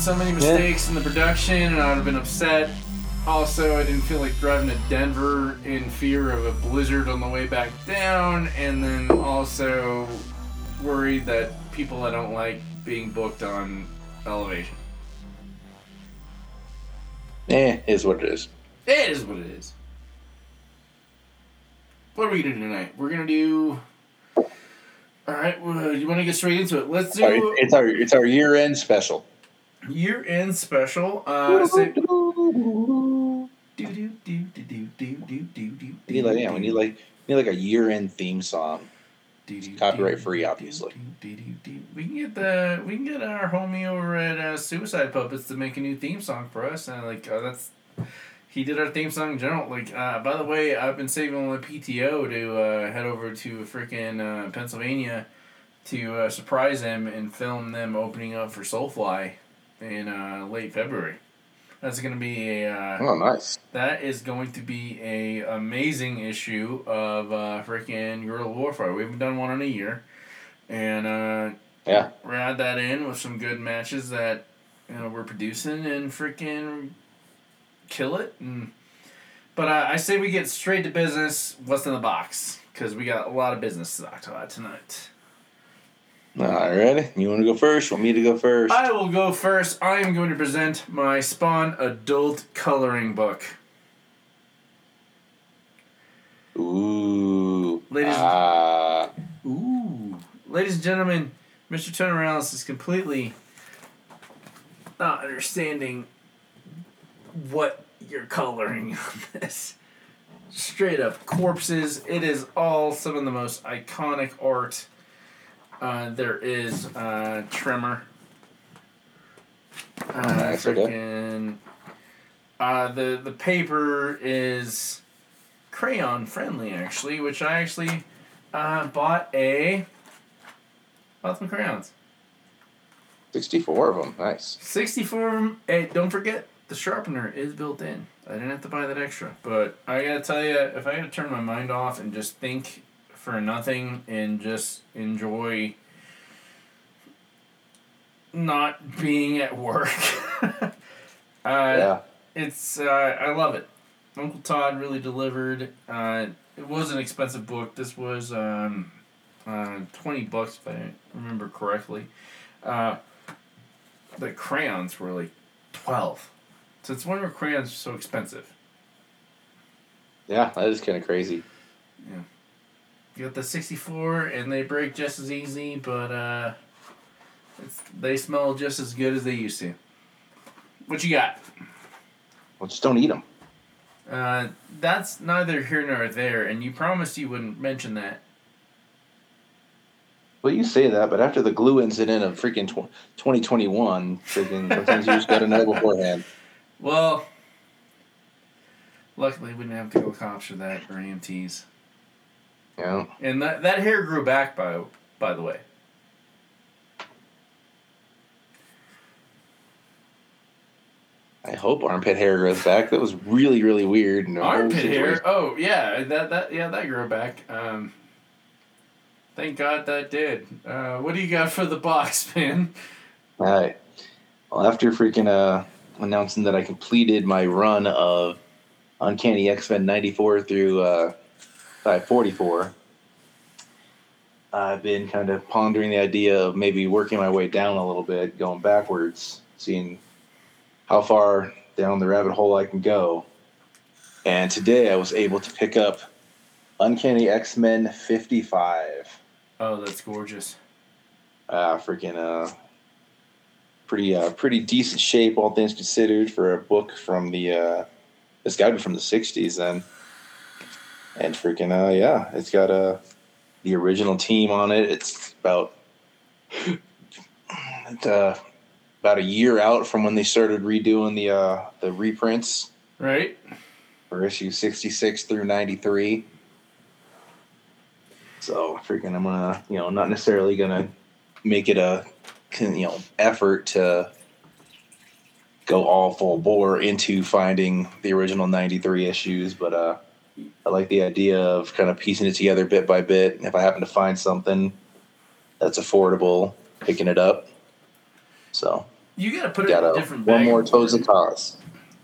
so many mistakes in the production, and I'd have been upset. Also, I didn't feel like driving to Denver in fear of a blizzard on the way back down, and then also worried that people I don't like being booked on elevation. Eh, is what it is. It is what it is. What are we gonna do tonight? We're gonna do. All right, well, you want to get straight into it? Let's do it's our it's our year end special. Year end special. Uh, so, do, do, do, do, do, do, do, do, do, We need like yeah, we need like we need like a year end theme song. do, do, copyright free, obviously. We can get the we can get our homie over at uh, Suicide Puppets to make a new theme song for us, and like uh, that's he did our theme song in general. Like uh, by the way, I've been saving my PTO to uh, head over to freaking uh, Pennsylvania to uh, surprise them and film them opening up for Soulfly in uh, late February. That's gonna be a uh, Oh, nice. that is going to be a amazing issue of uh, freaking Guerrilla Warfare. We haven't done one in a year, and uh, Yeah. we're add that in with some good matches that you know we're producing and freaking kill it. And but uh, I say we get straight to business. What's in the box? Because we got a lot of business to talk about tonight. All right? You want to go first? Want me to go first? I will go first. I am going to present my Spawn adult coloring book. Ooh. Ladies- Ah. Ooh. Ladies and gentlemen, Mr. Morales is completely not understanding what you're coloring on this. Straight up corpses. It is all some of the most iconic art. Uh, there is uh, Tremor. Uh, okay. freaking- uh, the the paper is crayon friendly actually, which I actually uh, bought a bought some crayons. 64 of them. Nice. Sixty four of them. Hey, don't forget the sharpener is built in. I didn't have to buy that extra, but I gotta tell you, if I gotta turn my mind off and just think for nothing and just enjoy not being at work, uh, yeah. it's uh, I love it. Uncle Todd really delivered. Uh, it was an expensive book. This was um, uh, twenty bucks if I remember correctly. Uh, the crayons were like twelve. So it's one wonder crayons are so expensive. Yeah, that is kind of crazy. You got the sixty four, and they break just as easy, but uh, it's, they smell just as good as they used to. What you got? Well, just don't eat them. Uh, that's neither here nor there, and you promised you wouldn't mention that. Well, you say that, but after the glue incident of freaking tw- 2021, freaking sometimes you just got to know beforehand. Well, luckily we didn't have to go cops for that or EMTs. Know? And that that hair grew back by by the way. I hope armpit hair grows back. That was really, really weird. whole Armpit hair. Oh yeah, that that yeah that grew back. Um, thank God that did. Uh, what do you got for the box, man? All right. Well, after freaking uh, announcing that I completed my run of Uncanny X Men 94 through uh, 544, I've been kind of pondering the idea of maybe working my way down a little bit, going backwards, seeing how far down the rabbit hole I can go. And today I was able to pick up Uncanny X Men 55 Oh, that's gorgeous. uh, freaking uh, pretty uh, pretty decent shape, all things considered, for a book from the uh, it's got to be from the '60s then. And freaking uh, yeah, it's got uh, the original team on it. It's about it's, uh, about a year out from when they started redoing the uh, the reprints Right? for issue 66 through 93. So freaking, I'm gonna, you know, not necessarily gonna make it a, you know, effort to go all full bore into finding the original 93 issues, but uh, I like the idea of kind of piecing it together bit by bit. If I happen to find something, that's affordable picking it up. So You gotta put it got in different one more and toes of cost.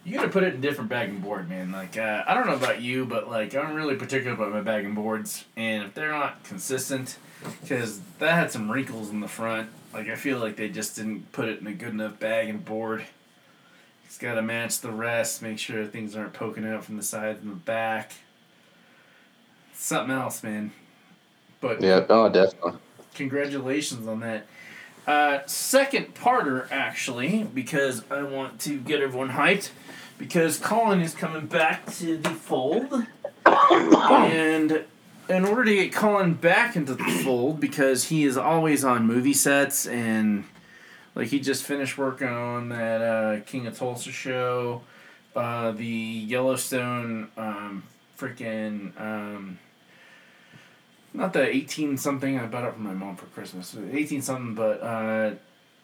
You gotta put it in different bag and board, man. Like uh, I don't know about you, but like I'm really particular about my bag and boards, and if they're not consistent, because that had some wrinkles in the front. Like I feel like they just didn't put it in a good enough bag and board. It's got to match the rest. Make sure things aren't poking out from the sides and the back. Something else, man. But Yeah, oh definitely. congratulations on that. Uh, second parter, actually, because I want to get everyone hyped, because Colin is coming back to the fold. And in order to get Colin back into the fold, because he is always on movie sets and like he just finished working on that uh, King of Tulsa show, uh, the Yellowstone um, freaking um, not the eighteen something. I bought it from my mom for Christmas. Eighteen something, but uh,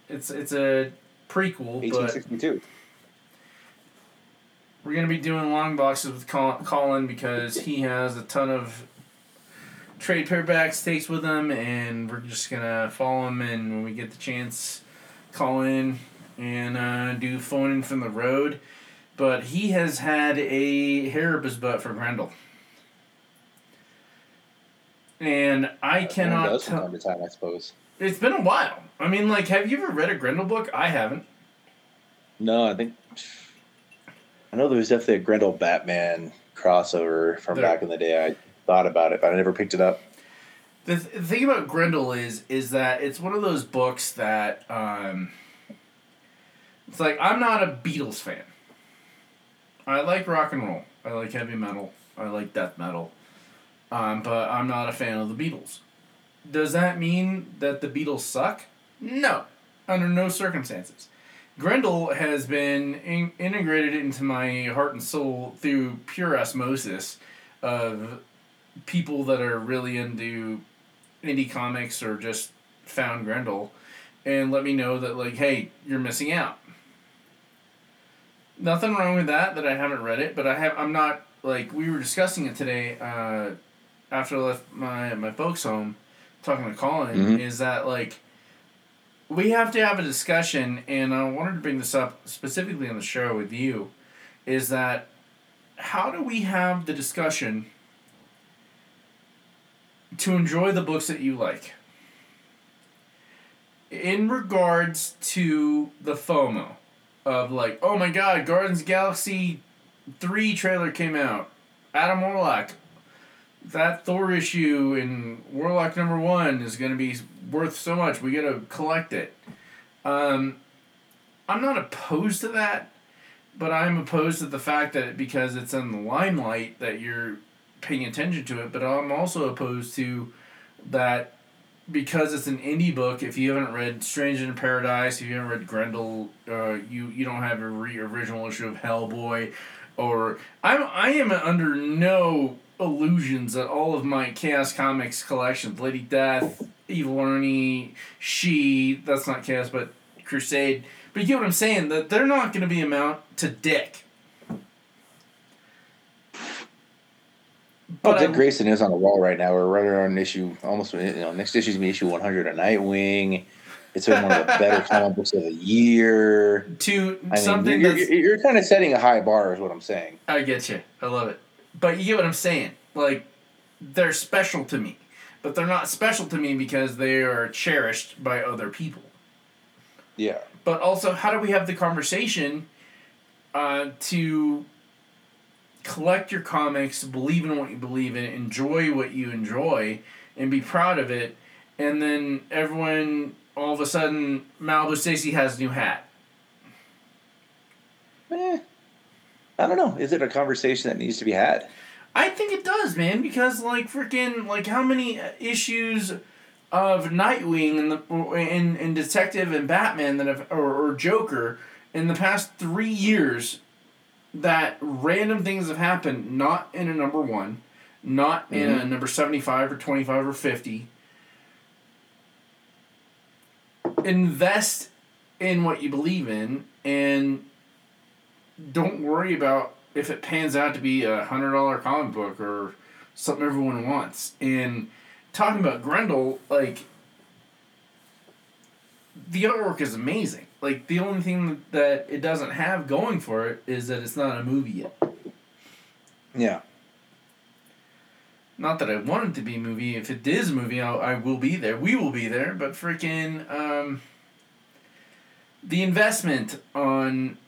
it's it's a prequel. Eighteen sixty two. But we're gonna be doing long boxes with Colin because he has a ton of trade paperbacks takes with him, and we're just gonna follow him. And when we get the chance, call in and uh, do phone in from the road. But he has had a hair up his butt for Grendel. And I cannot does from time to time, I suppose. It's been a while. I mean, like, have you ever read a Grendel book? I haven't. No, I think I know there was definitely a Grendel Batman crossover from There- back in the day. I thought about it, but I never picked it up. The, th- the thing about Grendel is is that it's one of those books that um, it's like I'm not a Beatles fan. I like rock and roll. I like heavy metal. I like death metal. Um, but I'm not a fan of the Beatles. Does that mean that the Beatles suck? No, under no circumstances. Grendel has been in- integrated into my heart and soul through pure osmosis of people that are really into indie comics or just found Grendel and let me know that like, hey, you're missing out. Nothing wrong with that that I haven't read it, but I have I'm not like we were discussing it today uh, after I left my my folks home talking to Colin Mhm. is that like we have to have a discussion and I wanted to bring this up specifically on the show with you is that how do we have the discussion to enjoy the books that you like. In regards to the FOMO of like, oh my god, Guardians Galaxy 3 trailer came out. Adam Warlock. That Thor issue in Warlock number one is going to be worth so much. We got to collect it. Um, I'm not opposed to that, but I'm opposed to the fact that because it's in the limelight that you're paying attention to it, but I'm also opposed to that because it's an indie book. If you haven't read Strangers in Paradise, if you haven't read Grendel, uh, you you don't have a re- original issue of Hellboy, or I'm I am under no illusions that all of my Chaos Comics collections, Lady Death, Evil Ernie, Shi, that's not Chaos, but Crusade. But you get what I'm saying? That they're not going to be amount to dick. Oh, But Dick I- Grayson is on the wall right now. We're right around issue almost. You know, next issue's gonna be issue 100 of Nightwing. It's been one of the better comic books of the year. to I mean, something you're, you're, you're kind of setting a high bar, is what I'm saying. I get you. I love it. But you get what I'm saying. Like, they're special to me. But they're not special to me because they are cherished by other people. Yeah. But also, how do we have the conversation uh, to collect your comics, believe in what you believe in, enjoy what you enjoy, and be proud of it, and then everyone, all of a sudden, Malibu Stacy has a new hat. Eh, I don't know. Is it a conversation that needs to be had? I think it does, man, because like freaking like how many issues of Nightwing and the and, and Detective and Batman that have or, or Joker in the past three years that random things have happened not in a number one, not in mm-hmm. a number seventy five or twenty five or fifty. Invest in what you believe in and don't worry about if it pans out to be a hundred dollar comic book or something everyone wants. And talking about Grendel, like the artwork is amazing. Like the only thing that it doesn't have going for it is that it's not a movie yet. Yeah. Not that I want it to be a movie. If it is a movie, I'll, I will be there. We will be there. But freaking um, the investment on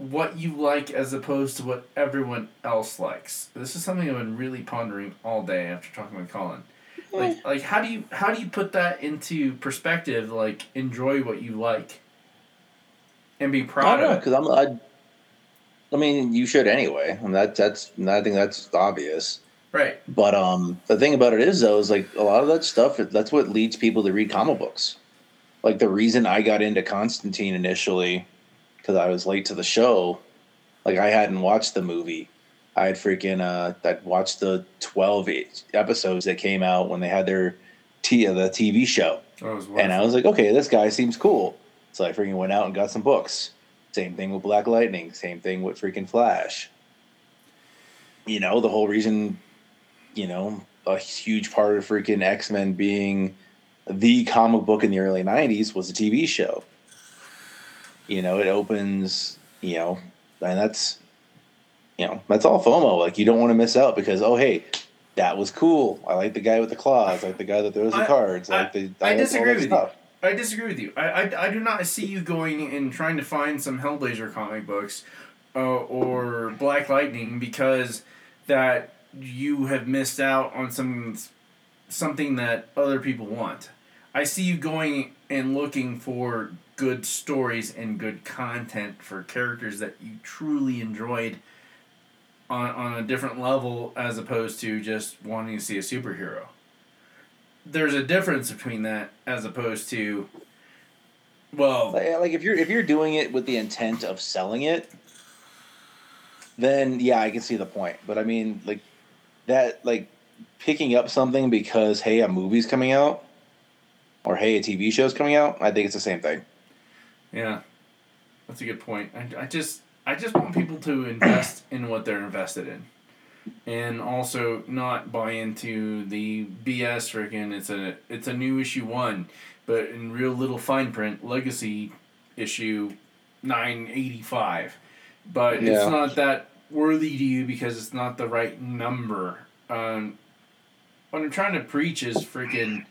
what you like as opposed to what everyone else likes. This is something I've been really pondering all day after talking with Colin. Like, like how do you how do you put that into perspective? Like, enjoy what you like, and be proud. I don't know because I'm. I, I mean, you should anyway. I mean, that that's. I think that's obvious. Right. But um, the thing about it is, though, is like a lot of that stuff. That's what leads people to read comic books. Like the reason I got into Constantine initially, because I was late to the show. Like I hadn't watched the movie. I had freaking uh, I'd watched the twelve episodes that came out when they had their t the TV show, was and I was like, okay, this guy seems cool. So I freaking went out and got some books. Same thing with Black Lightning. Same thing with freaking Flash. You know, the whole reason, you know, a huge part of freaking X Men being the comic book in the early 90s was a TV show. You know, it opens, you know, and that's, you know, that's all FOMO. Like, you don't want to miss out because, oh, hey, that was cool. I like the guy with the claws. I like the guy that throws the I- cards. I, I- like the, I all disagree with you. I disagree with you. I, I, I do not see you going and trying to find some Hellblazer comic books uh, or Black Lightning because that you have missed out on some something that other people want. I see you going and looking for good stories and good content for characters that you truly enjoyed on, on a different level as opposed to just wanting to see a superhero there's a difference between that as opposed to well Like, if you're if you're doing it with the intent of selling it, then yeah, I can see the point. But I mean, like that, like picking up something because hey, a movie's coming out, or hey, a TV show's coming out. I think it's the same thing. Yeah. That's a good point. I, I just i just want people to invest in what they're invested in. And also not buy into the bs freaking it's a it's a new issue one. But in real little fine print legacy issue 985 but Yeah. it's not that worthy to you because it's not the right number. Um, what i'm trying to preach is freaking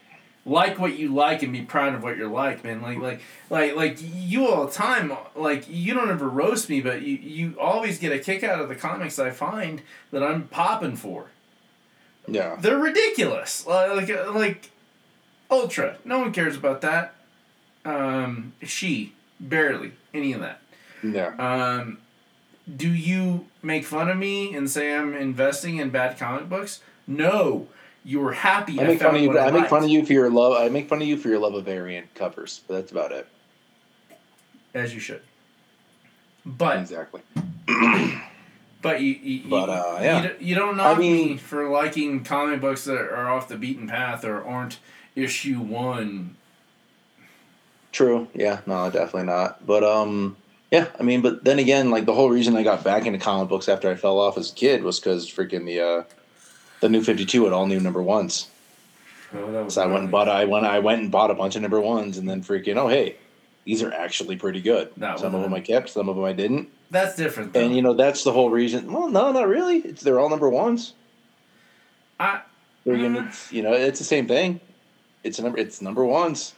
like what you like and be proud of what you're like, man. Like like like like you all the time. Like you don't ever roast me, but you you always get a kick out of the comics I find that I'm popping for. Yeah, They're ridiculous. Like like, like Ultra. No one cares about that. Um, she barely any of that. yeah. Um, do you make fun of me and say I'm investing in bad comic books? No. You were happy. I make fun found of you. what I make fun of you for your love. I make fun of you for your love of variant covers, but that's about it. as you should. But Exactly. but you you, But, uh, yeah. you, don't- you don't knock I mean- me for liking comic books that are off the beaten path or aren't issue one. True. Yeah. No, definitely not. But um, yeah. I mean, but then again, like the whole reason I got back into comic books after I fell off as a kid was because freaking the uh, the new Fifty Two had all new number ones. Oh, So I went and bought. I went. I went and bought a bunch of number ones, and then freaking oh hey, these are actually pretty good. That some of them I kept, some of them I didn't. That's different. Though. And you know that's the whole reason. Well, no, not really. It's they're all number ones. I Mm. it's you know it's the same thing. It's a number. It's number ones.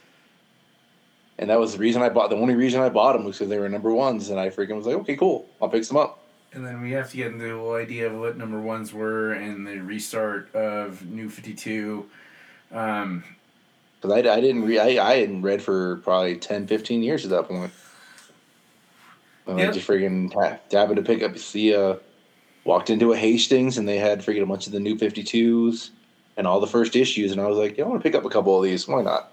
And that was the reason I bought. The only reason I bought them was because they were number ones, and I freaking was like, okay, cool, I'll pick some up. And then we have to get into the whole idea of what number ones were and the restart of New Fifty Two. Um, Because I, I didn't re- I, I hadn't read for probably 10, 15 years at that point. Yep. I just freaking happened to pick up, see, uh, walked into a Hastings and they had freaking a bunch of the new 52s and all the first issues. And I was like, yeah, I want to pick up a couple of these. Why not?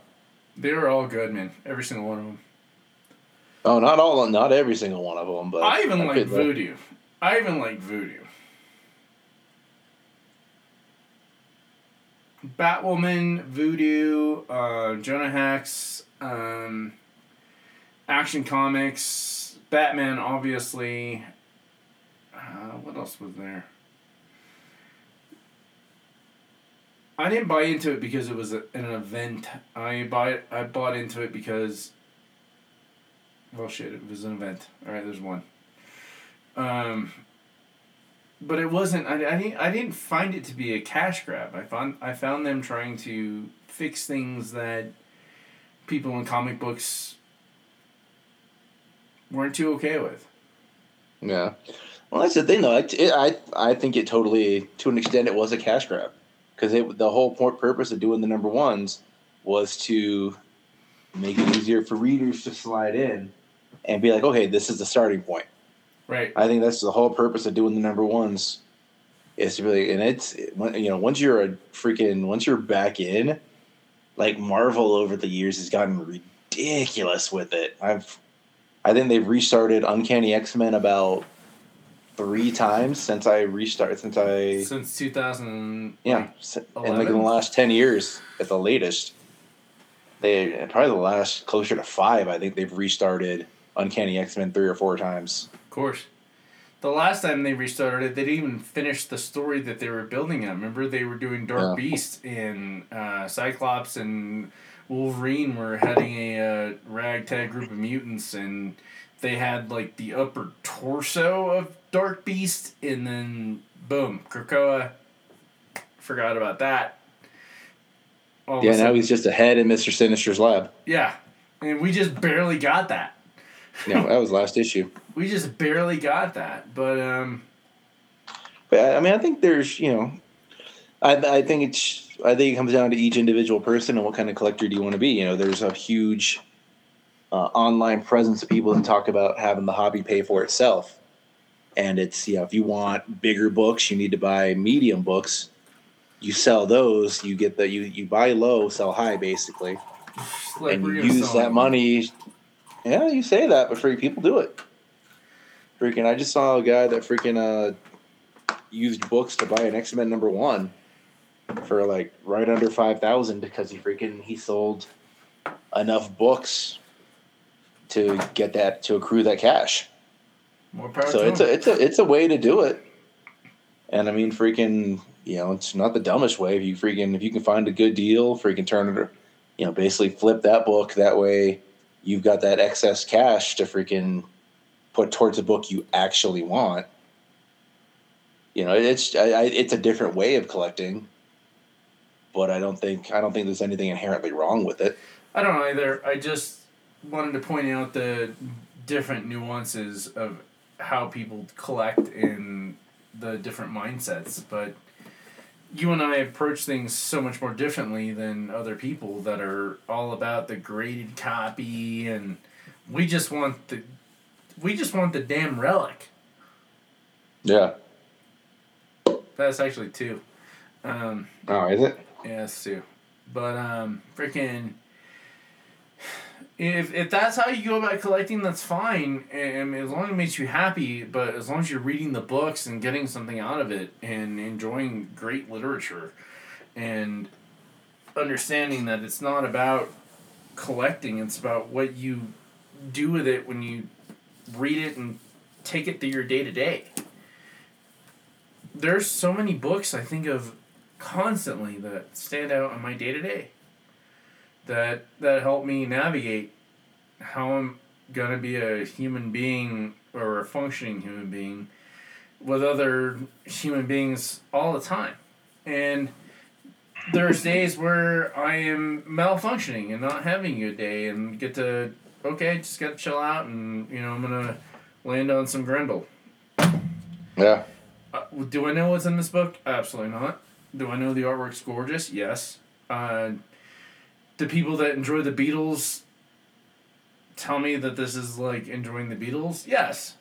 they were all good, man. Every single one of them. Oh, not all, not every single one of them, but I even like could, uh, Voodoo. I even like Voodoo. Batwoman, Voodoo, uh, Jonah Hex, um, Action Comics, Batman, obviously. Uh, what else was there? I didn't buy into it because it was a, an event. I buy I bought into it because Well, shit, it was an event. All right, there's one. Um, but it wasn't. I, I didn't. I didn't find it to be a cash grab. I found. I found them trying to fix things that people in comic books weren't too okay with. Yeah. Well, that's the thing, though. It, it, I I think it totally, to an extent, it was a cash grab, because it the whole purpose of doing the number ones was to make it easier for readers to slide in and be like, okay, this is the starting point. Right. I think that's the whole purpose of doing the number ones, It's really, and it's you know once you're a freaking once you're back in, like Marvel over the years has gotten ridiculous with it. I've I think they've restarted Uncanny X Men about three times since I restarted. Since I Since two thousand. yeah, and like in the last ten years at the latest, they probably the last closer to five. I think they've restarted Uncanny X Men three or four times. Of course. The last time they restarted it, they didn't even finish the story that they were building on. Remember, they were doing Dark Yeah. Beast and uh, Cyclops and Wolverine were heading a uh, ragtag group of mutants, and they had like the upper torso of Dark Beast, and then boom, Krakoa. Forgot about that. All Yeah, now sudden- he's just a head in Mister Sinister's lab. yeah, and we just barely got that. Yeah, that was last issue. We just barely got that, but um. But I mean, I think there's, you know, I I think it's I think it comes down to each individual person and what kind of collector do you want to be. You know, there's a huge uh, online presence of people that talk about having the hobby pay for itself, and it's you know if you want bigger books, you need to buy medium books. You sell those, you get the you you buy low, sell high, basically, Like and you use that money. Yeah, you say that, but free people do it. Freaking, I just saw a guy that freaking uh used books to buy an X Men number one for like right under five thousand because he freaking he sold enough books to get that to accrue that cash. More power So it's him. a it's a it's a way to do it. And I mean, freaking, you know, it's not the dumbest way. If you freaking if you can find a good deal, freaking turn it, you know, basically flip that book. That way, you've got that excess cash to freaking put towards a book you actually want. You know, it's I, I, it's a different way of collecting, but I don't think I don't think there's anything inherently wrong with it. I don't either. I just wanted to point out the different nuances of how people collect in the different mindsets. But you and I approach things so much more differently than other people that are all about the graded copy and we just want the we just want the damn relic. Yeah. That's actually two. Um, Oh, is it? Yeah, it's two. But um freaking if if that's how you go about collecting, that's fine. And as long as it makes you happy, but as long as you're reading the books and getting something out of it and enjoying great literature and understanding that it's not about collecting, it's about what you do with it when you read it and take it to your day to day. There's so many books I think of constantly that stand out in my day to day. That that help me navigate how I'm gonna be a human being or a functioning human being with other human beings all the time. And there's days where I am malfunctioning and not having a good day and get to okay, just gotta chill out and you know, I'm gonna land on some Grendel. Yeah. Uh, do I know what's in this book? Absolutely not. Do I know the artwork's gorgeous? Yes. Uh, the people that enjoy the Beatles tell me that this is like enjoying the Beatles? Yes.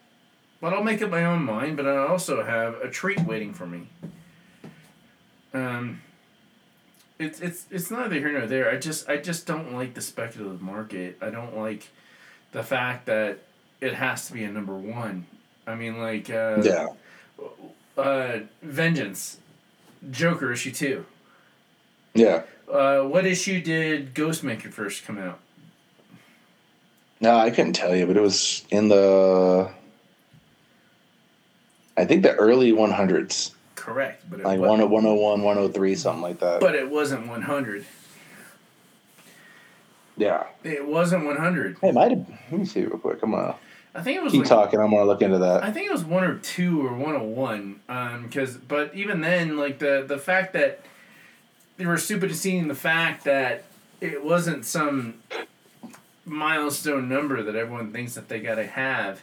But I'll make up my own mind, but I also have a treat waiting for me. Um, it's it's it's neither here nor there. I just I just don't like the speculative market. I don't like the fact that it has to be a number one. I mean, like uh, Yeah. uh, Vengeance, Joker issue two. Yeah. Uh, what issue did Ghostmaker first come out? No, I couldn't tell you, but it was in the. I think the early 100s, Correct, but it like wa- 101, 103, something like that. but it wasn't one hundred. Yeah. It wasn't 100. Hey, might have. Let me see real quick. Come on. I think it was Keep like, talking. I'm gonna look into that. I think it was one or two or one or one. Um, because but even then, like the the fact that they were stupid to seeing the fact that it wasn't some milestone number that everyone thinks that they gotta have,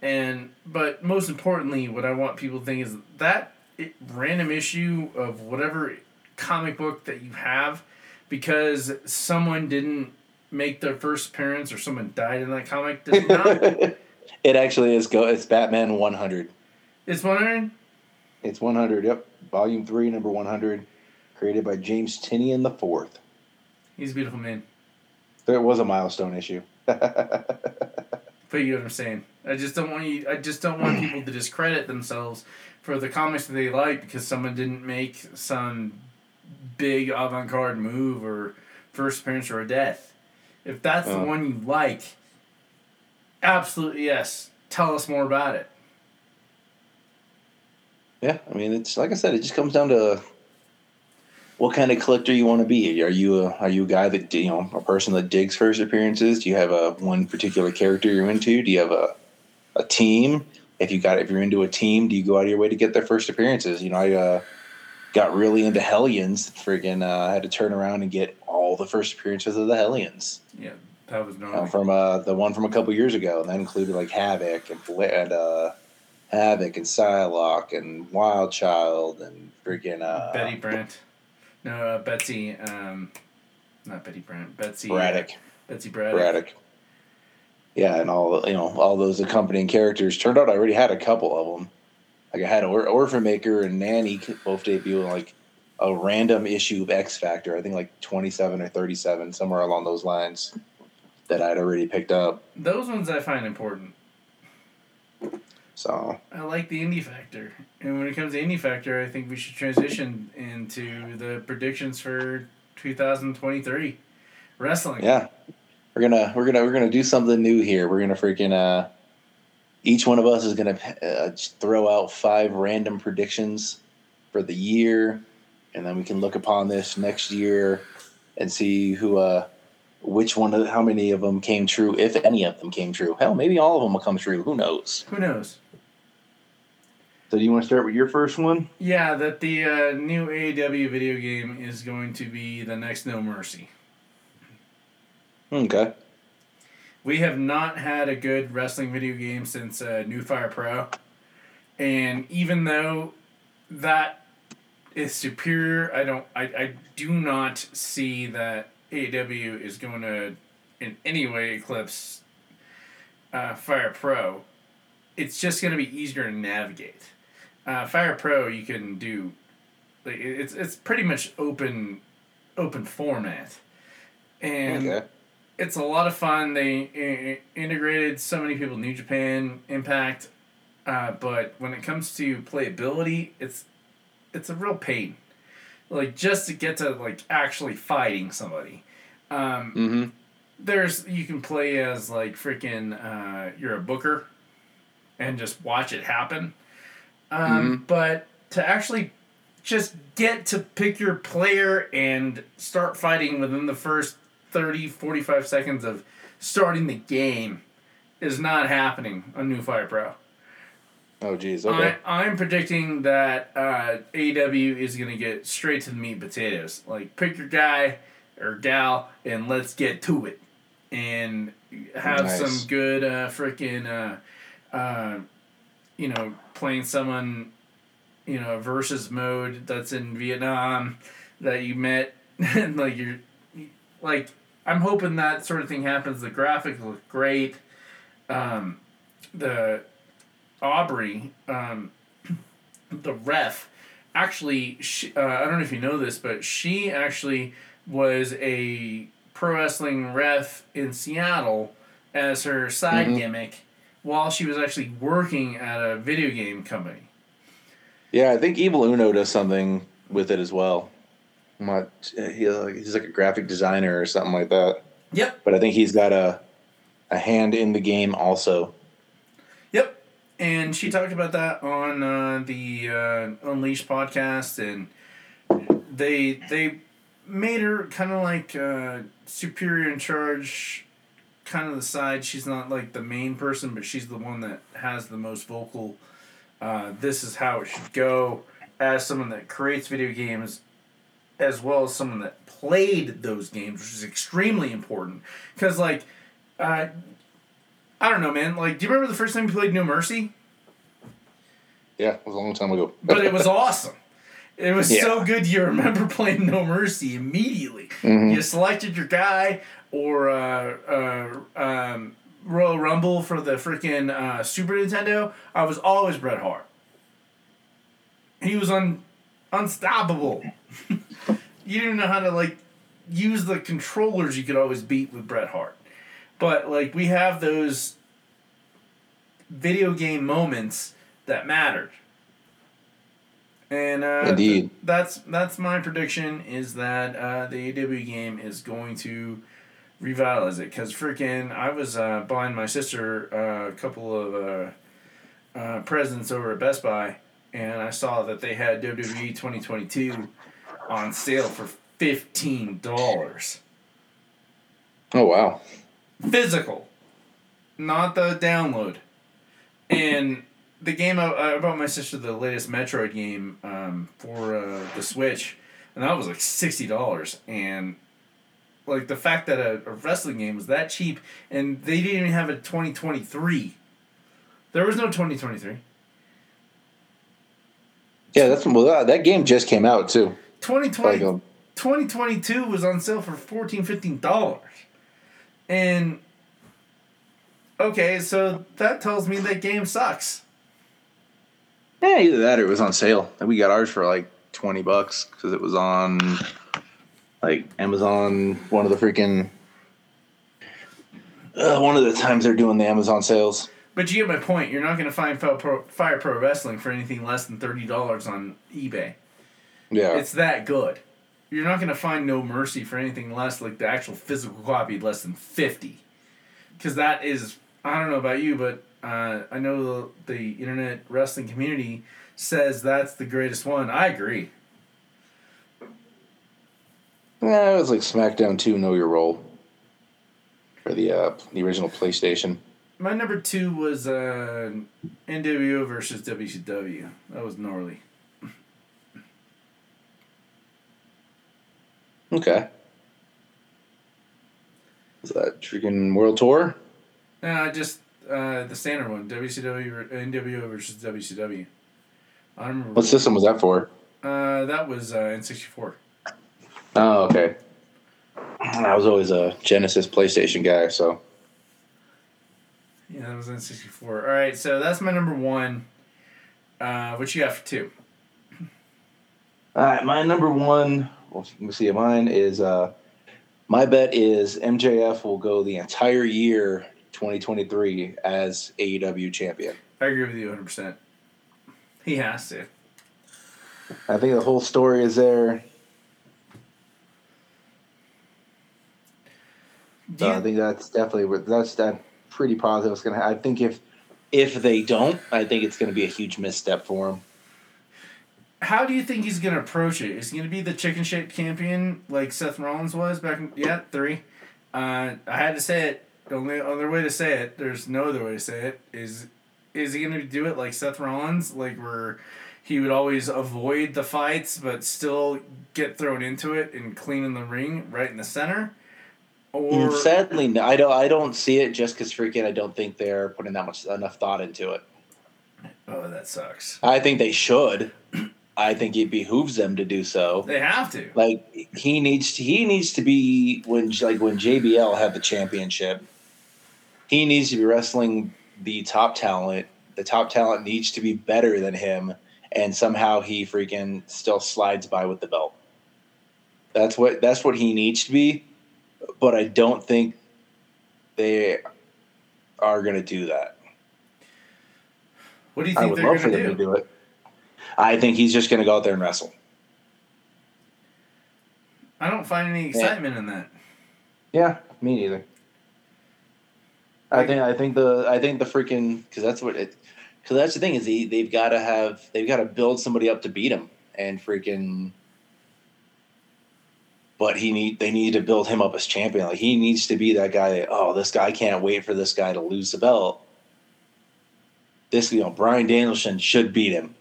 and but most importantly, what I want people to think is that it, random issue of whatever comic book that you have, because someone didn't make their first appearance or someone died in that comic does not. it actually is go. It's Batman 100. it's one hundred. It's 100. Yep. Volume three, number 100, created by James Tynion the fourth. He's a beautiful man. There was a milestone issue. But you know what I'm saying. I just don't want you. I just don't want people to discredit themselves for the comics that they like because someone didn't make some big avant-garde move or first appearance or a death. If that's the Uh. one you like, absolutely yes. Tell us more about it. Yeah, I mean, it's like I said, it just comes down to what kind of collector you want to be. Are you a are you a guy that you know a person that digs first appearances? Do you have a one particular character you're into? Do you have a a team? If you got if you're into a team, do you go out of your way to get their first appearances? You know, I uh, got really into Hellions. Friggin', uh, I had to turn around and get all the first appearances of the Hellions Yeah, that was uh, normal. from uh, the one from a couple years ago, and that included like Havok and, and uh, Havok and Psylocke and Wild Child and freaking uh, Betty Brant. No, uh, Betsy. Um, not Betty Brant. Betsy. Braddock. Betsy Braddock. Braddock. Yeah, and all you know, all those accompanying characters. Turned out I already had a couple of them. Like I had Or- Orphan Maker and Nanny both debut in like a random issue of X Factor. I think like twenty seven or thirty seven, somewhere along those lines, that I'd already picked up. Those ones I find important. So I like the indie factor. And when it comes to indie factor, I think we should transition into the predictions for 2023 wrestling. Yeah, we're gonna we're gonna we're gonna do something new here. We're gonna freaking uh, each one of us is gonna uh, throw out five random predictions for the year, and then we can look upon this next year and see who uh which one of how many of them came true, if any of them came true. Hell, maybe all of them will come true. Who knows? Who knows? So, do you want to start with your first one? Yeah, that the uh, new AEW video game is going to be the next No Mercy. Okay. We have not had a good wrestling video game since uh, New Fire Pro. And even though that is superior, I don't I, I do not see that AEW is going to in any way eclipse uh, Fire Pro. It's just going to be easier to navigate. Uh, Fire Pro you can do like it's it's pretty much open open format. And Okay. It's a lot of fun. They I- I- integrated so many people, New Japan, Impact, uh, but when it comes to playability, it's it's a real pain. Like just to get to like actually fighting somebody. Um, Mm-hmm. there's you can play as like freaking uh, you're a booker, and just watch it happen. Um, But to actually just get to pick your player and start fighting within the first 30, 45 seconds of starting the game is not happening on New Fire Pro. Oh, geez. Okay. I, I'm predicting that uh, AEW is going to get straight to the meat and potatoes. Like, pick your guy or gal and let's get to it. And have Nice. some good uh, freaking, uh, uh, you know, playing someone, you know, versus mode that's in Vietnam that you met. like, you're, like, I'm hoping that sort of thing happens. The graphics look great. Um, the Aubrey, um, the ref, actually, she, uh, I don't know if you know this, but she actually was a pro wrestling ref in Seattle as her side Mhm. gimmick while she was actually working at a video game company. Yeah, I think Evil Uno does something with it as well. I'm he, uh, he's like a graphic designer or something like that. Yep. But I think he's got a a hand in the game also. Yep. And she talked about that on uh, the uh, Unleashed podcast, and they they made her kind of like uh, superior in charge, kind of the side. She's not like the main person, but she's the one that has the most vocal. Uh, this is how it should go. As someone that creates video games, as well as someone that played those games, which is extremely important. Because like, uh, I don't know, man. Like, do you remember the first time you played No Mercy? Yeah, it was a long time ago. But it was awesome. It was Yeah. so good. You remember playing No Mercy immediately. Mhm. You selected your guy or uh, uh, um, Royal Rumble for the freaking uh, Super Nintendo. I was always Bret Hart. He was un- unstoppable. you didn't know how to like use the controllers. You could always beat with Bret Hart. But like we have those video game moments that mattered. And uh, Indeed. that's that's my prediction is that uh, the AW game is going to revitalize it because freaking I was uh, buying my sister uh, a couple of uh, uh, presents over at Best Buy and I saw that they had WWE 2022 on sale for fifteen dollars Oh wow. physical, not the download. And the game I, I bought my sister the latest Metroid game um, for uh, the Switch, and that was like sixty dollars. And like the fact that a, a wrestling game was that cheap, and they didn't even have a twenty twenty three. There was no twenty twenty three. Yeah, that's well. That, that game just came out too. 2020, um, 2022 was on sale for 14 15 dollars and okay so that tells me that game sucks yeah, either that or it was on sale. And we got ours for like twenty bucks because it was on like Amazon. One of the freaking uh, one of the times they're doing the Amazon sales. but you get my point you're not going to find Fire Pro Wrestling for anything less than $30 on eBay Yeah, it's that good you're not going to find No Mercy for anything less like the actual physical copy less than 50 because that is I don't know about you but uh, I know the, the internet wrestling community says that's the greatest one I agree yeah, it was like SmackDown Two, Know Your Role for the uh, the original PlayStation. My number two was uh, NWO versus WCW. That was gnarly. Okay. Is that freaking World Tour? Nah, just uh, the standard one. WCW, ver- NWO versus WCW. I don't remember. What system was that for? Uh, that was uh, N64. Oh, okay. I was always a Genesis PlayStation guy, so Yeah, that was N64. All right, so that's my number one. Uh, what you got for two? All right, my number one. Well, let me see. Mine is. Uh, my bet is MJF will go the entire year 2023 as AEW champion. I agree with you 100%. He has to. I think the whole story is there. So you- I think that's definitely that's that pretty positive. It's gonna. I think if if they don't, I think it's gonna be a huge misstep for him. How do you think he's gonna approach it? Is he gonna be the chicken shaped champion like Seth Rollins was back in yeah three? Uh, I had to say it. The only other way to say it, there's no other way to say it. Is is he gonna do it like Seth Rollins, like where he would always avoid the fights but still get thrown into it and clean in the ring right in the center? Or Mm, Sadly, no, I don't. I don't see it just because freaking. I don't think they're putting that much enough thought into it. oh, that sucks. I think they should. I think it behooves them to do so. They have to. Like he needs to. He needs to be when like when JBL had the championship. He needs to be wrestling the top talent. The top talent needs to be better than him, and somehow he freaking still slides by with the belt. That's what. That's what he needs to be. But I don't think they are going to do that. What do you I think would they're love for them do? to do it. I think he's just going to go out there and wrestle. I don't find any excitement in that. Yeah, me neither. I think I think the I think the freaking because that's what it because that's the thing is they they've got to have they've got to build somebody up to beat him and freaking but he need they need to build him up as champion. Like he needs to be that guy. That, oh, this guy can't wait for this guy to lose the belt. This you know Bryan Danielson should beat him.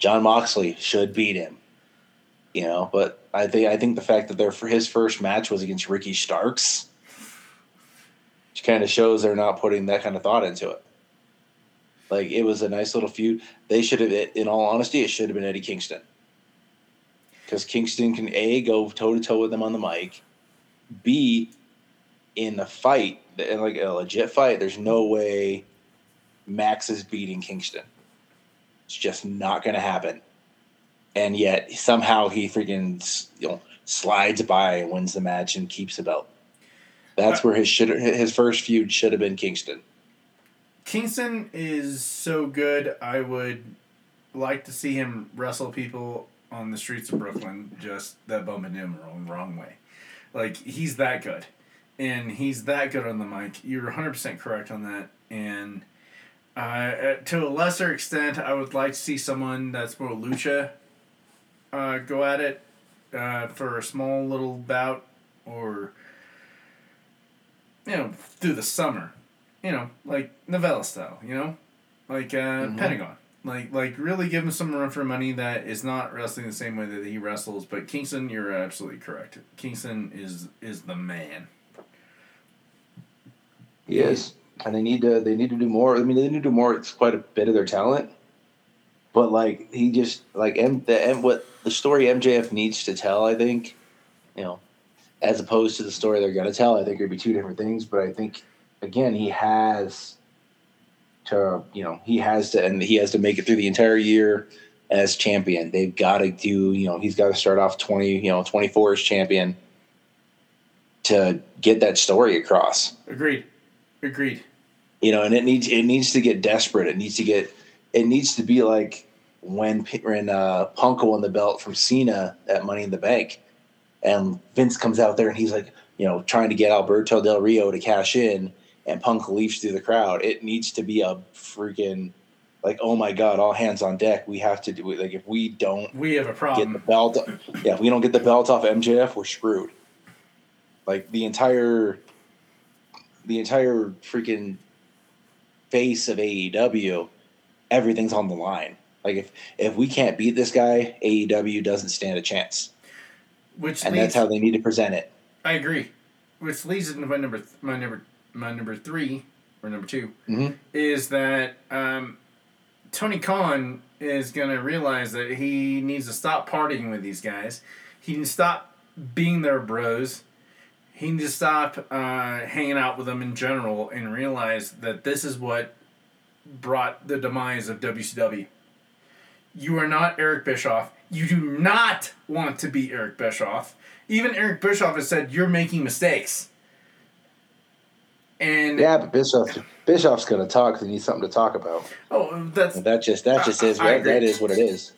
Jon Moxley should beat him. You know, but I think I think the fact that their his first match was against Ricky Starks, which kind of shows they're not putting that kind of thought into it. Like it was a nice little feud. They should have, in all honesty, it should have been Eddie Kingston because Kingston can a go toe to toe with them on the mic, b in the fight in like a legit fight. There's no way Max is beating Kingston. It's just not going to happen. And yet somehow he freaking you know slides by and wins the match and keeps the belt. That's uh, where his should his first feud should have been Kingston. Kingston is so good. I would like to see him wrestle people on the streets of Brooklyn just that bumping him wrong wrong way. Like he's that good, and he's that good on the mic. You're 100 percent correct on that. And uh, to a lesser extent, I would like to see someone that's more lucha uh, go at it uh, for a small little bout, or you know, through the summer. You know, like novella style. You know, like uh, mm-hmm. Pentagon. Like, like really give him some run for money that is not wrestling the same way that he wrestles. But Kingston, you're absolutely correct. Kingston is is the man. Yes, and they need to they need to do more. I mean, they need to do more. It's quite a bit of their talent, but like he just like M the M what the story MJF needs to tell. I think, you know, as opposed to the story they're gonna tell. I think it'd be two different things. But I think again, he has to you know he has to and he has to make it through the entire year as champion. They've got to do you know he's got to start off twenty you know twenty four as champion to get that story across. Agreed. Agreed. You know, and it needs it needs to get desperate. It needs to get it needs to be like when when uh, Punk won the belt from Cena at Money in the Bank, and Vince comes out there and he's like, you know, trying to get Alberto Del Rio to cash in, and Punk leaps through the crowd, it needs to be a freaking like, oh my god, all hands on deck. We have to do it. Like if we don't, we have a problem. Get the belt. yeah, if we don't get the belt off MJF, we're screwed. Like the entire, the entire freaking face of AEW, everything's on the line. Like if if we can't beat this guy, AEW doesn't stand a chance. Which and leads, that's how they need to present it. I agree. Which leads into my number my number my number three or number 2 mm-hmm. is that um, Tony Khan is gonna realize that he needs to stop partying with these guys. He needs to stop being their bros. He needs to stop uh, hanging out with them in general and realize that this is what brought the demise of WCW. You are not Eric Bischoff. You do not want to be Eric Bischoff. Even Eric Bischoff has said you're making mistakes. And yeah, but Bischoff Bischoff's going to talk. He needs something to talk about. Oh, that's that just that just I, is I, that is what it is.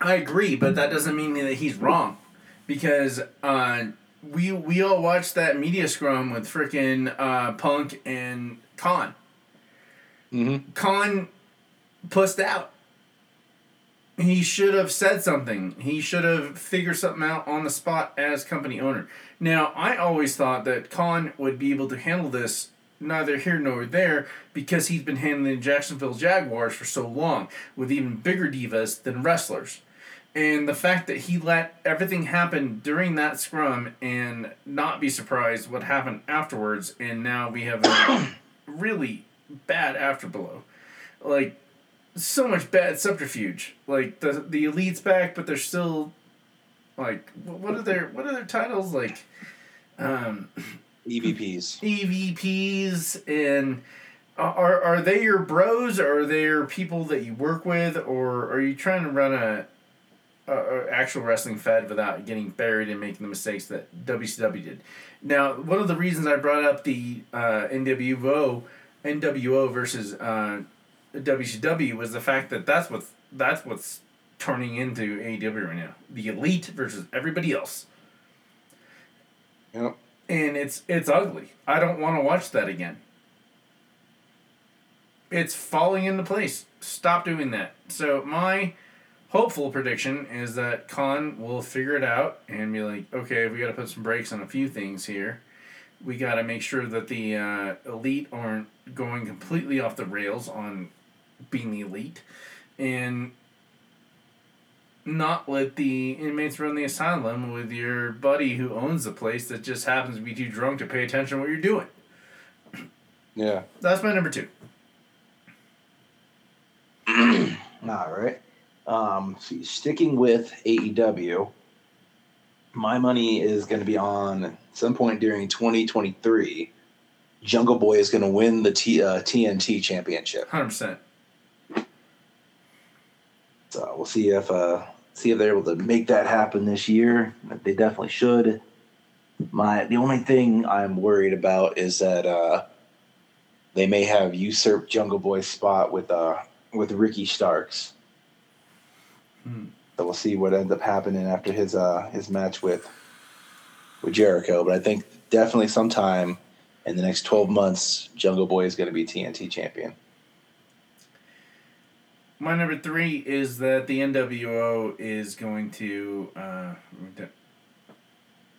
I agree, but that doesn't mean that he's wrong, because uh, we we all watched that media scrum with freaking uh, Punk and Khan. Mm-hmm. Khan pussed out. He should have said something. He should have figured something out on the spot as company owner. Now, I always thought that Khan would be able to handle this neither here nor there because he's been handling the Jacksonville Jaguars for so long with even bigger divas than wrestlers. And the fact that he let everything happen during that scrum and not be surprised what happened afterwards, and now we have a really bad afterblow. Like, so much bad subterfuge. Like the the elite's back, but they're still like what are their what are their titles like? Um, EVPs. EVPs and are are they your bros or are they your people that you work with or are you trying to run a, a, a actual wrestling fed without getting buried and making the mistakes that WCW did? Now, one of the reasons I brought up the uh, NWO NWO versus uh, WCW was the fact that that's what's that's what's turning into AEW right now. The elite versus everybody else. Yep. And it's it's ugly. I don't want to watch that again. It's falling into place. Stop doing that. So my hopeful prediction is that Khan will figure it out and be like, okay, we got to put some brakes on a few things here. We got to make sure that the uh, elite aren't going completely off the rails on being the elite, and not let the inmates run the asylum with your buddy who owns the place that just happens to be too drunk to pay attention to what you're doing. Yeah. That's my number two. All right. Um, see, sticking with AEW, my money is going to be on some point during 2023. Jungle Boy is going to win the T, uh, TNT championship. Hundred percent. So we'll see if uh, see if they're able to make that happen this year. They definitely should. My the only thing I'm worried about is that uh, they may have usurped Jungle Boy's spot with uh, with Ricky Starks. Hmm. So we'll see what ends up happening after his uh, his match with with Jericho. But I think definitely sometime in the next 12 months, Jungle Boy is going to be TNT champion. My number three is that the NWO is going to uh,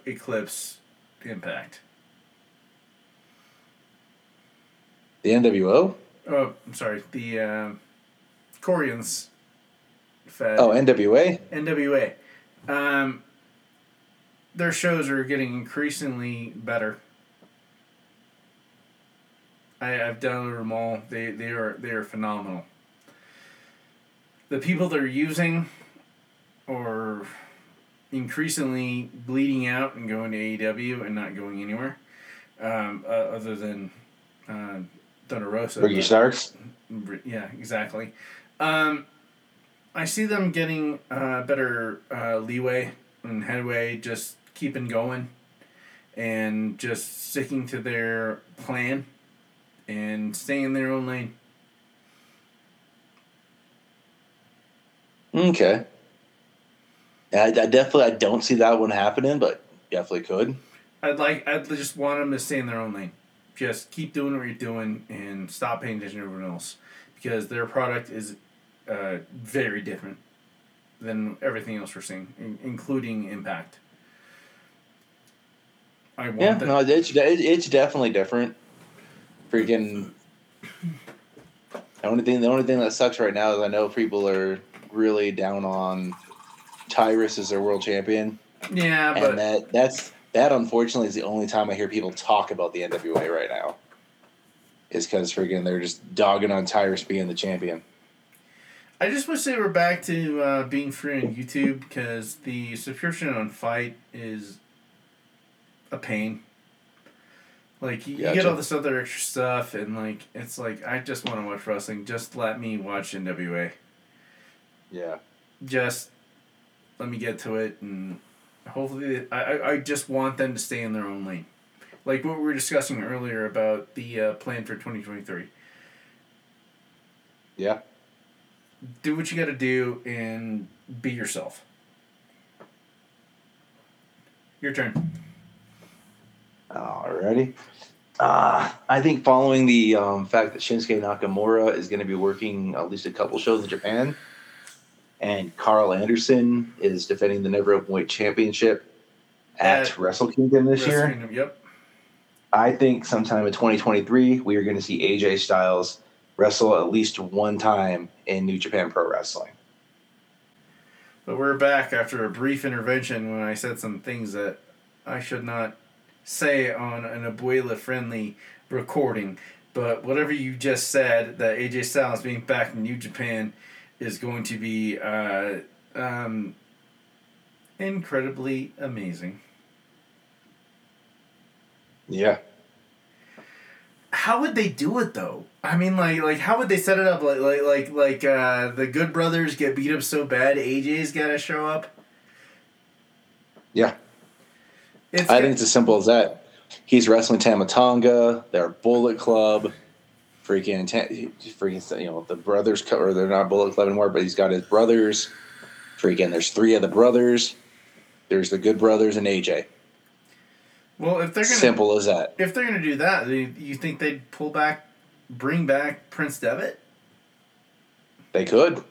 eclipse the Impact. The NWO? Oh, I'm sorry. The uh, Koreans. Fed. Oh, NWA? NWA. Um, their shows are getting increasingly better. I, I've downloaded them all. They they are they are phenomenal. The people they're using are increasingly bleeding out and going to AEW and not going anywhere, um, uh, other than uh, Thunder Rosa. Ricky Starks? yeah, exactly. Um, I see them getting uh, better uh, leeway and headway, just keeping going and just sticking to their plan and staying in their own lane. Okay. I, I definitely I don't see that one happening, but definitely could. I'd like I'd just want them to stay in their own lane. Just keep doing what you're doing and stop paying attention to everyone else because their product is uh, very different than everything else we're seeing, in- including Impact. I want Yeah, no, it's it's definitely different. Freaking. The only thing, the only thing that sucks right now is I know people are really down on Tyrus as their world champion, Yeah, and but that that's that unfortunately is the only time I hear people talk about the NWA right now. Is because freaking they're just dogging on Tyrus being the champion. I just wish they were back to uh, being free on YouTube because the subscription on FITE is a pain. Like you, you get all this other extra stuff, and like it's like I just want to watch wrestling. Just let me watch NWA. Yeah. Just let me get to it, and hopefully, I I, I just want them to stay in their own lane, like what we were discussing earlier about the uh, plan for twenty twenty three. Yeah. Do what you got to do and be yourself. Your turn. Alrighty. Uh, I think following the um, fact that Shinsuke Nakamura is going to be working at least a couple shows in Japan, and Karl Anderson is defending the Never Openweight Championship at At Wrestle Kingdom this year, Kingdom, Yep. I think sometime in 2023 we are going to see AJ Styles wrestle at least one time in New Japan Pro Wrestling. But we're back after a brief intervention when I said some things that I should not say on an abuela friendly recording. But whatever you just said, that AJ Styles being back in New Japan is going to be uh, um, incredibly amazing. Yeah. How would they do it though? I mean, like, like how would they set it up? Like, like, like, like uh, the Good Brothers get beat up so bad, AJ's got to show up. Yeah. It's I think it's as simple as that. He's wrestling Tama Tonga, their Bullet Club, freaking, freaking, you know, the brothers, co- or they're not Bullet Club anymore, but he's got his brothers. Freaking, there's three of the brothers. There's the Good Brothers and AJ. Well, if they're gonna Simple as that. if they're gonna do that, you, think they'd pull back, bring back Prince Devitt? They could. Oh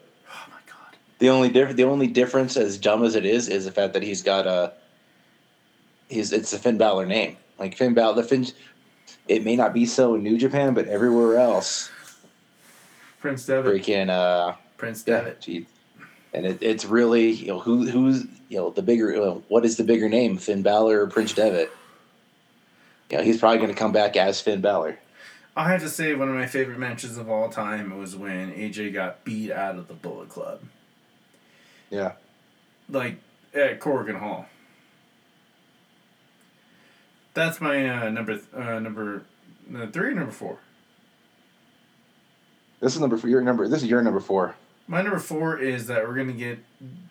my god, The only diff- the only difference, as dumb as it is, is the fact that he's got a. He's it's a Finn Balor name. Like Finn Balor, the Finn. It may not be so in New Japan, but everywhere else, Prince Devitt. freaking uh, Prince yeah, Devitt. and it, it's really you know who who's you know the bigger you know, what is the bigger name, Finn Balor or Prince Devitt? You know, he's probably going to come back as Finn Balor. I have to say, one of my favorite matches of all time was when AJ got beat out of the Bullet Club, Yeah, like at Korakuen Hall. That's my uh, number th- uh, number uh, three, or number four. this is number four. Your number. This is your number four. My number four is that we're gonna get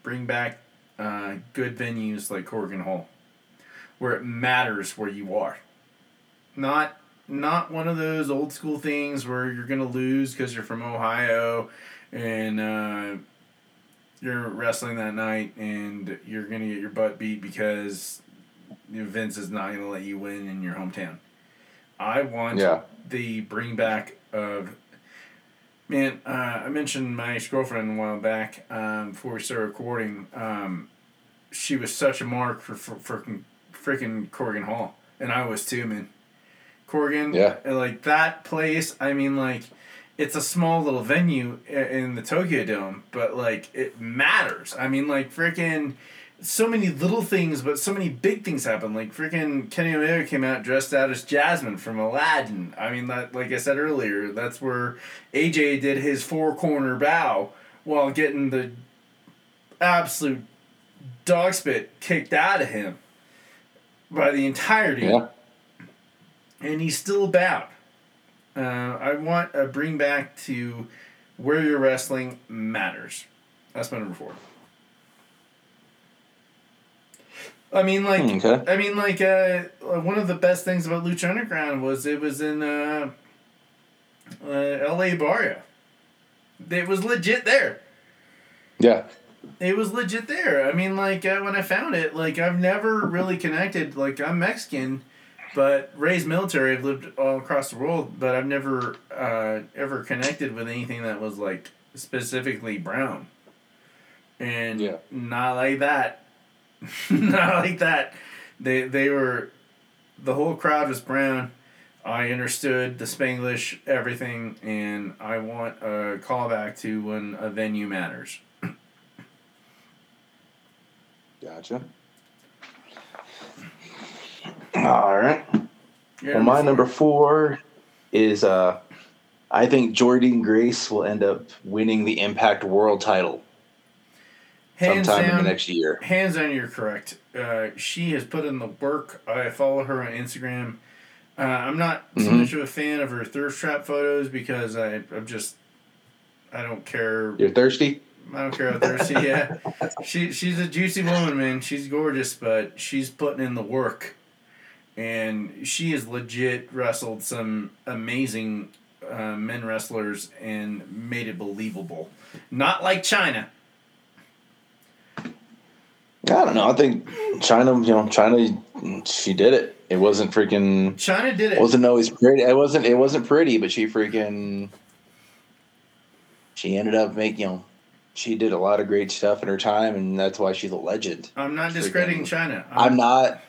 bring back uh, good venues like Korakuen Hall, where it matters where you are. Not not one of those old school things where you're gonna lose because you're from Ohio, and uh, you're wrestling that night and you're gonna get your butt beat because Vince is not gonna let you win in your hometown. I want Yeah. the bring back of Man, uh, I mentioned my ex girlfriend a while back um, before we started recording. Um, she was such a mark for, for freaking freaking Korakuen Hall, and I was too, man. Korakuen, Yeah. like that place. I mean, like it's a small little venue in the Tokyo Dome, but like it matters. I mean, like freaking so many little things, but so many big things happen. Like freaking Kenny Omega came out dressed out as Jasmine from Aladdin. I mean, that like I said earlier, that's where AJ did his four corner bow while getting the absolute dog spit kicked out of him by the entirety, Yeah. And he's still about. Uh, I want a bring back to where you're wrestling matters. That's my number four. I mean, like, Hmm, okay. I mean, like, uh, one of the best things about Lucha Underground was it was in uh, uh, L.A. Barrio. It was legit there. Yeah. It was legit there. I mean, like uh, when I found it, like I've never really connected. Like I'm Mexican, but raised military. I've lived all across the world, but I've never uh, ever connected with anything that was like specifically brown. And Yeah. not like that. not like that. They they were, the whole crowd was brown. I understood the Spanglish, everything, and I want a callback to when a venue matters. Gotcha. All right. Your Well, my number four is uh, I think Jordynne Grace will end up winning the Impact World Title hands sometime down, in the next year. hands down, you're correct. Uh, she has put in the work. I follow her on Instagram. Uh, I'm not so Mhm. much of a fan of her thirst trap photos because I, I'm just, I don't care. You're thirsty? I don't care how thirsty. yeah, she she's a juicy woman, man. She's gorgeous, but she's putting in the work, and she has legit wrestled some amazing uh, men wrestlers and made it believable. Not like Chyna. I don't know. I think Chyna, you know, Chyna, she did it. It wasn't freaking. Chyna did It it. wasn't always pretty. It wasn't. It wasn't pretty, but she freaking. She ended up making. You know, she did a lot of great stuff in her time, and that's why she's a legend. I'm not Freaking- discrediting Chyna. I'm not.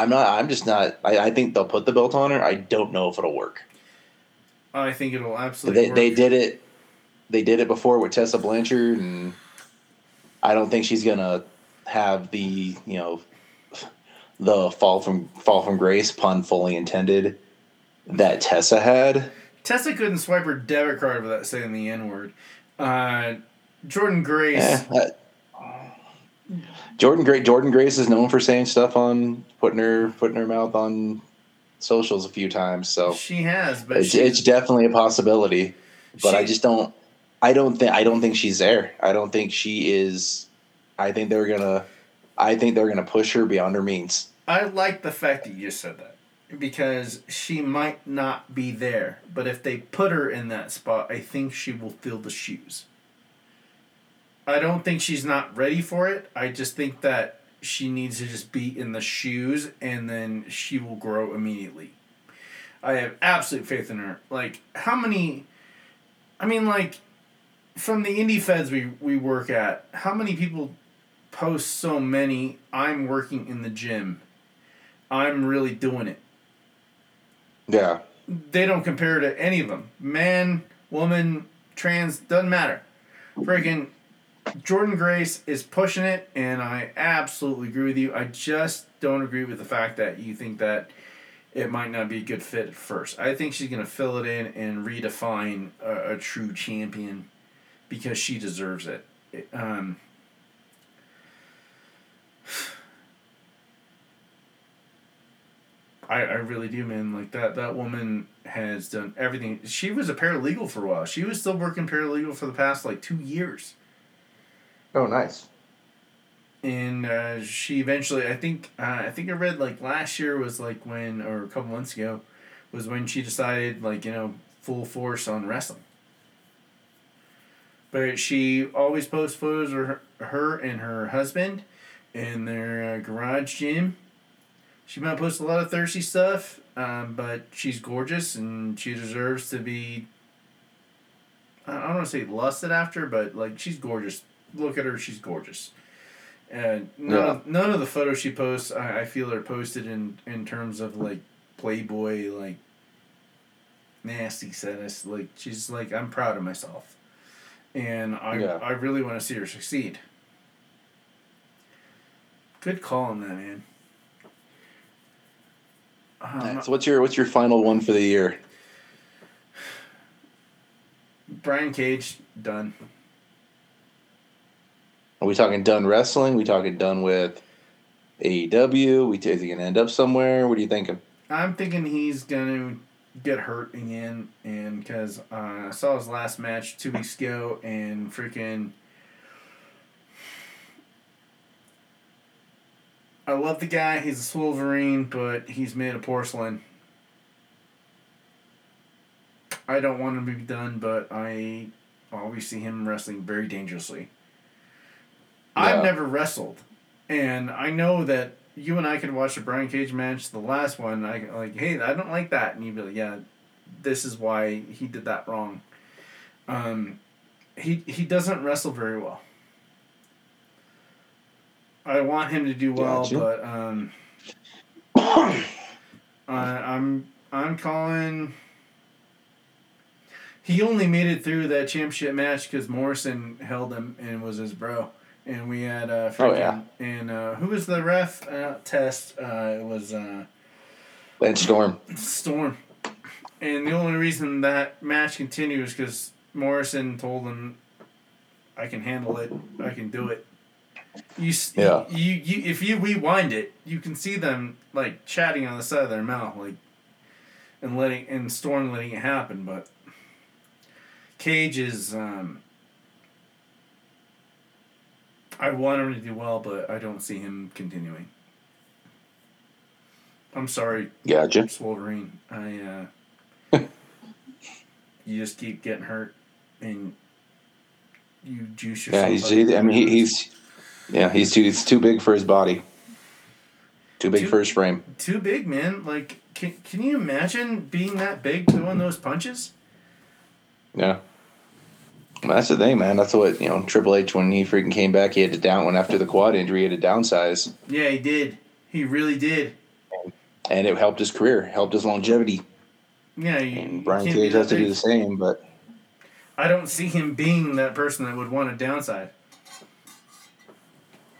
I'm not. I'm just not. I, I think they'll put the belt on her. I don't know if it'll work. I think it'll absolutely. They work. they did it. They did it before with Tessa Blanchard, and I don't think she's gonna have the you know the fall from fall from grace pun fully intended that Tessa had. Tessa couldn't swipe her debit card without saying the N word. Uh, Jordynne Grace. Eh, Jordynne Grace. Jordynne Grace is known for saying stuff on putting her putting her mouth on socials a few times. So She has, but it's, she, it's definitely a possibility. But I just don't. I don't think. I don't think she's there. I don't think she is. I think they're gonna. I think they're gonna push her beyond her means. I like the fact that you just said that because she might not be there, but if they put her in that spot, I think she will fill the shoes. I don't think she's not ready for it. I just think that she needs to just be in the shoes and then she will grow immediately. I have absolute faith in her. Like, how many. I mean, like, from the indie feds we, we work at, how many people post so many? I'm working in the gym. I'm really doing it. Yeah. They don't compare to any of them. Man, woman, trans, doesn't matter. Freaking Jordynne Grace is pushing it, and I absolutely agree with you. I just don't agree with the fact that you think that it might not be a good fit at first. I think she's going to fill it in and redefine a, a true champion because she deserves it. it um, I, I really do, man. Like that that woman has done everything. She was a paralegal for a while. She was still working paralegal for the past like two years. Oh, nice. And uh, she eventually, I think, uh, I think I read like last year was like when, or a couple months ago, was when she decided like you know full force on wrestling. But she always posts photos of her, her and her husband in their uh, garage gym. She might post a lot of thirsty stuff, um, but she's gorgeous and she deserves to be. I don't want to say lusted after, but like she's gorgeous. Look at her, she's gorgeous. And none, Yeah. of, none of the photos she posts, I, I feel are posted in, in terms of like Playboy, like nasty status. Like she's like, I'm proud of myself, and I Yeah. I really want to see her succeed. Good call on that, man. Um, So what's your what's your final one for the year? Brian Cage done. Are we talking done wrestling? we talking done with AEW? We is he gonna end up somewhere? What are you thinking? I'm thinking he's gonna get hurt again, and because uh, I saw his last match two weeks ago, and freaking. I love the guy. He's a Wolverine, but he's made of porcelain. I don't want him to be done, but I always see him wrestling very dangerously. I've never wrestled, and I know that you and I could watch a Brian Cage match, the last one. I like, hey, I don't like that, and you'd be like, yeah, this is why he did that wrong. Um, he he doesn't wrestle very well. I want him to do well, Gotcha. but um, I, I'm I'm calling. He only made it through that championship match because Morrison held him and was his bro. And we had uh, freaking, Oh, yeah. and uh, who was the ref uh, test? Uh, it was uh, Lance Storm. Storm. And the only reason that match continued is because Morrison told him, "I can handle it. I can do it." You, Yeah. you, you, if you rewind it, you can see them like chatting on the side of their mouth, like, and letting and Storm letting it happen. But Cage is, um, I want him to do well, but I don't see him continuing. I'm sorry, Yeah, it's Wolverine. I uh, you just keep getting hurt, and you juice yourself. Yeah, he's. He, I mean, he, he's. Yeah, he's too. He's too big for his body. Too big Too- for his frame. too big, man. Like, can can you imagine being that big doing those punches? Yeah. That's the thing, man. That's what you know. Triple H when he freaking came back, he had to down when after the quad injury, he had to downsize, Yeah, he did. He really did. and it helped his career, helped his longevity. Yeah, And Brian Cage has to do the same, but I don't see him being that person that would want to downside.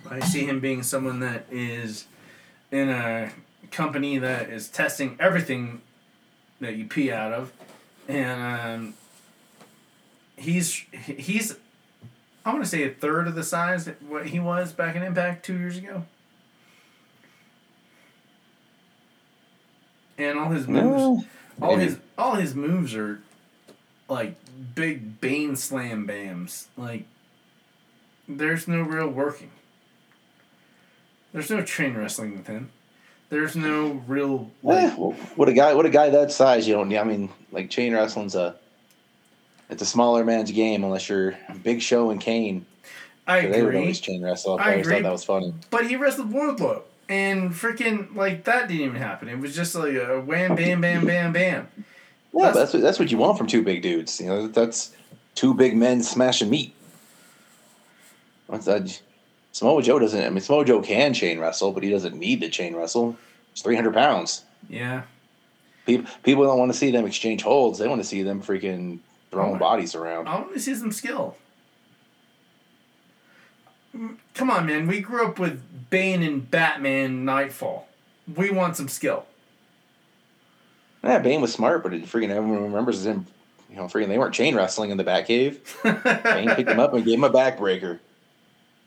I see him being someone that is in a company that is testing everything that you pee out of, and um, he's he's I want to say a third of the size that what he was back in Impact two years ago, and all his moves. no. All his all his moves are like big Bane slam bams. Like there's no real working. There's no chain wrestling with him. There's no real Eh, like well, what a guy! What a guy that size! You don't. I mean, like chain wrestling's a. It's a smaller man's game unless you're Big Show and Kane. I agree. They would always chain wrestle. I I always agree. thought that was funny. But he wrestled Wardlow. And freaking like that didn't even happen. It was just like a wham bam bam bam bam. Yeah, That's- that's that's what, that's what you want from two big dudes. You know, that's two big men smashing meat. What's that? Uh, Samoa Joe doesn't. I mean, Samoa Joe can chain wrestle, but he doesn't need to chain wrestle. It's three hundred pounds. Yeah. People people don't want to see them exchange holds. They want to see them freaking throwing bodies around. I want to see some skill. Mm, Come on, man. We grew up with Bane and Batman Knightfall. We want some skill. Yeah, Bane was smart, but it freaking everyone remembers him. You know, freaking they weren't chain wrestling in the Batcave. Bane picked him up and gave him a backbreaker.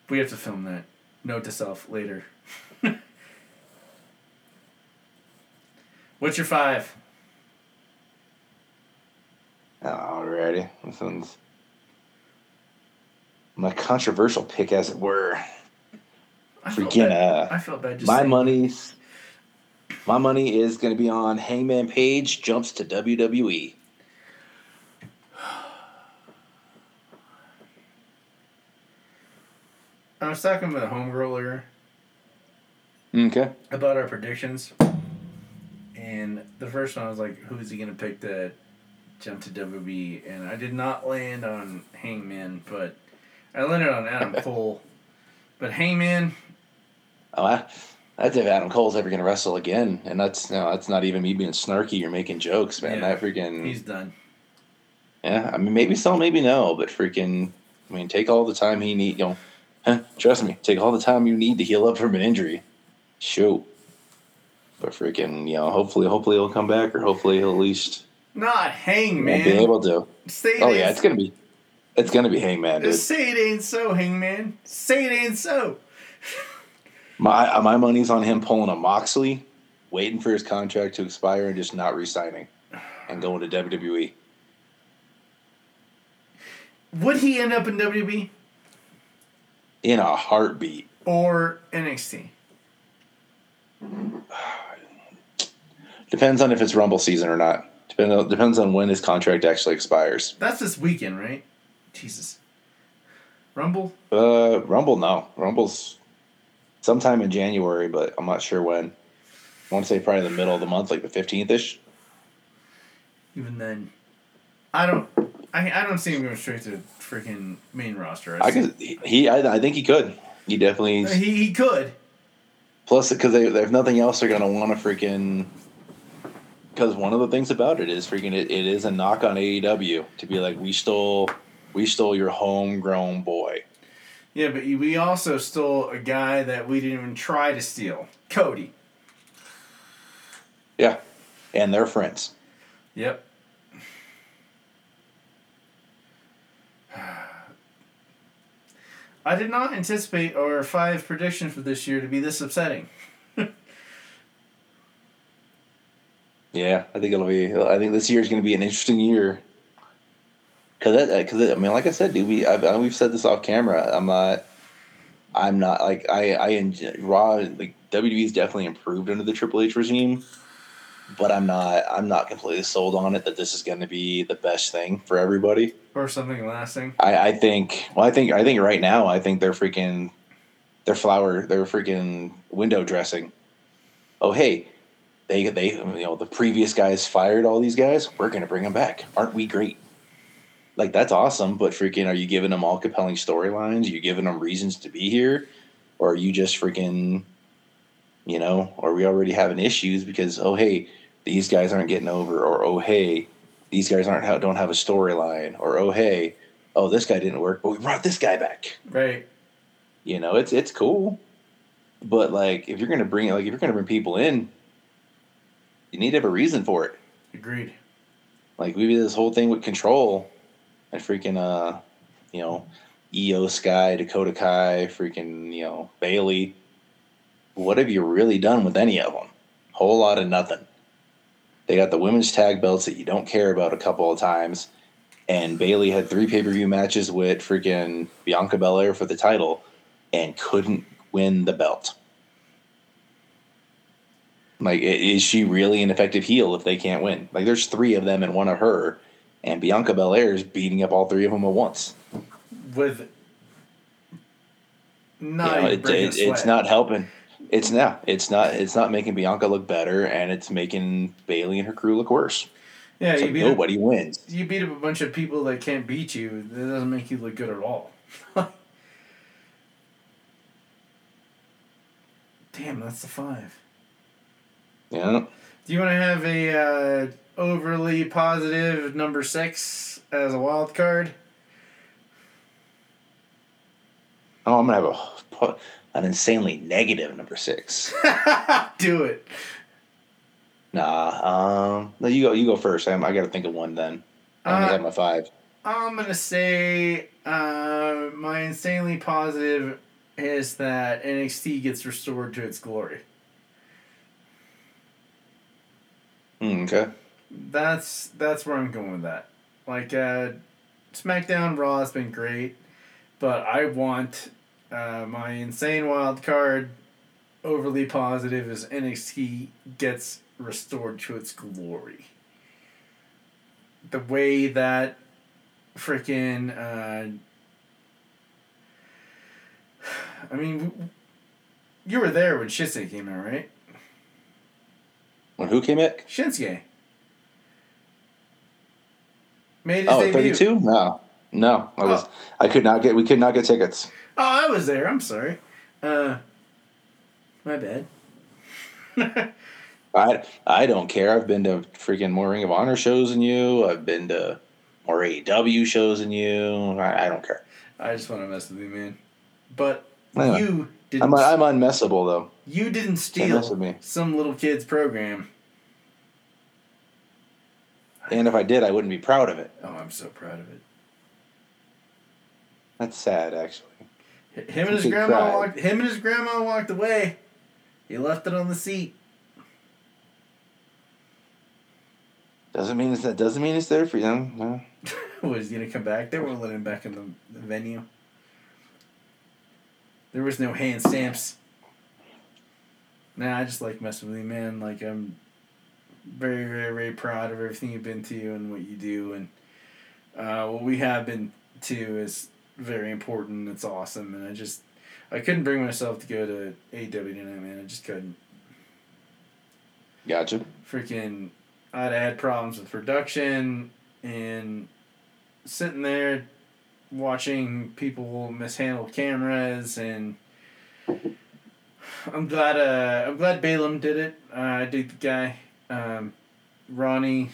We have to film that. Note to self later. What's your five? Alrighty, this one's my controversial pick, as it were. I Freaking bad. uh, I felt bad just my money's my money is going to be on Hangman Page jumps to. WWE. I was talking with a homegirl earlier Okay. about our predictions, and the first one I was like, "Who's he gonna pick to jump to WWE?" And I did not land on Hangman, but I landed on Adam Cole. But Hangman, Oh, I, that's if Adam Cole's ever going to wrestle again, and that's no, that's not even me being snarky or making jokes, man. Yeah. That freaking he's done. yeah. I mean, maybe so, maybe no, but freaking, I mean, take all the time he need. You know, huh, trust me, take all the time you need to heal up from an injury. Shoot. But freaking, you know, hopefully, hopefully he'll come back, or hopefully he'll at least Not won't be able to. Say Oh yeah, it's gonna be, it's gonna be Hangman, dude. Say it ain't so, Hangman. Say it ain't so. My my money's on him pulling a Moxley, waiting for his contract to expire and just not re-signing, and going to. WWE. Would he end up in WWE in a heartbeat. or NXT? Depends on if it's Rumble season or not. Depends on, depends on when his contract actually expires. That's this weekend, right? Jesus. Rumble? Uh, Rumble, no. Rumble's sometime in January, but I'm not sure when. I want to say probably the middle of the month, like the 15th ish. Even then, I don't. I, I don't see him going straight to freaking main roster. I see- could, he, I, I think he could. He definitely. He, he could. Plus, because they, if nothing else, they're gonna want to freaking. Because one of the things about it is freaking it, it is a knock on AEW to be like we stole we stole your homegrown boy. Yeah, but we also stole a guy that we didn't even try to steal. Cody. Yeah, and they're friends. Yep. I did not anticipate our five predictions for this year to be this upsetting. Yeah, I think it'll be. I think this year is going to be an interesting year. Cause that, uh, cause I mean, like I said, dude, we I've, we've said this off camera. I'm not. I'm not like I I enjoy, Raw like WWE's definitely improved under the Triple H regime, but I'm not I'm not completely sold on it that this is going to be the best thing for everybody. Or something lasting. I, I think well I think I think right now I think they're freaking they're flower they're freaking window dressing. Oh hey, they they you know the previous guys fired all these guys. We're gonna bring them back. Aren't we great? Like that's awesome, but freaking are you giving them all compelling storylines? Are you giving them reasons to be here, or are you just freaking, you know, or we already having issues because oh hey these guys aren't getting over, or oh hey these guys aren't don't have a storyline, or oh hey oh this guy didn't work, but we brought this guy back. Right. You know, it's it's cool, but like if you're gonna bring like if you're gonna bring people in, you need to have a reason for it. Agreed. Like we did this whole thing with control, and freaking uh, you know, Iyo Sky, Dakota Kai, freaking you know Bayley. What have you really done with any of them? Whole lot of nothing. They got the women's tag belts that you don't care about a couple of times, and Bayley had three pay per view matches with freaking Bianca Belair for the title, and couldn't win the belt. Like, is she really an effective heel if they can't win? Like, there's three of them and one of her, and Bianca Belair is beating up all three of them at once. With You know, it, it, it's not helping. It's not. It's not. It's not making Bianca look better, and it's making Bayley and her crew look worse. Yeah, beat nobody wins. you beat up a bunch of people that can't beat you. That doesn't make you look good at all. Damn, that's the five. Yeah. Do you want to have a uh, overly positive number six as a wild card? Oh, I'm gonna have a an insanely negative number six. Do it. Nah. Um. No, you go. You go first. I, I got to think of one then. I only Uh, have my five. I'm gonna say uh, my insanely positive is that NXT gets restored to its glory. Mm, okay. That's that's where I'm going with that. Like uh, SmackDown Raw has been great, but I want uh, my insane wild card overly positive is NXT gets restored to its glory. The way that freaking uh, I mean you were there when Shinsuke came out, right? When who came in? Shinsuke. Made his Oh, debut. 32? No. No. I was Oh. I could not get we could not get tickets. Oh, I was there. I'm sorry. Uh, my bad. I I don't care. I've been to freaking more Ring of Honor shows than you. I've been to more AEW shows than you. I, I don't care. I just want to mess with you, man. But Anyway, you didn't. I'm I'm unmessable though. you didn't steal some little kid's program. And if I did, I wouldn't be proud of it. Oh, I'm so proud of it. That's sad, actually. H- Him and his grandma cried. walked. Him and his grandma walked away. He left it on the seat. Doesn't mean it's that doesn't mean it's there for you. No. Was he gonna come back? They won't let him back in the, the venue. There was no hand stamps. Nah, I just like messing with you, man. Like I'm very, very, very proud of everything you've been to and what you do, and uh, what we have been to is very important. It's awesome, and I just I couldn't bring myself to go to AW tonight, man. I just couldn't. Gotcha. freaking I'd had problems with production and sitting there watching people mishandle cameras and I'm glad uh I'm glad Balaam did it. Uh, I dig the guy. Um, Ronnie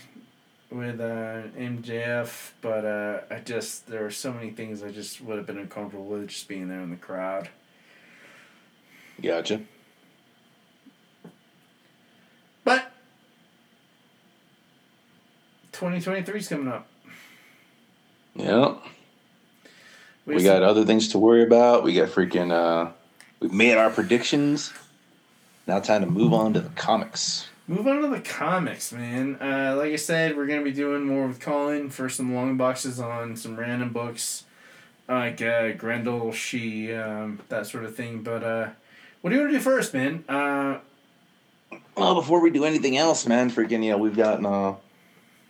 with uh, MJF, but uh, I just there were so many things I just would have been uncomfortable with just being there in the crowd. Gotcha. But 2023 is coming up. Yeah. We have got other things to worry about. We got freaking uh we've made our predictions. Now time to move on to the comics. Move on to the comics, man. Uh, like I said, we're gonna be doing more with Colin for some long boxes on some random books, like uh, Grendel, Shi, um, that sort of thing. But uh, what do you want to do first, man? Uh, Well, before we do anything else, man, freaking you know, we've gotten uh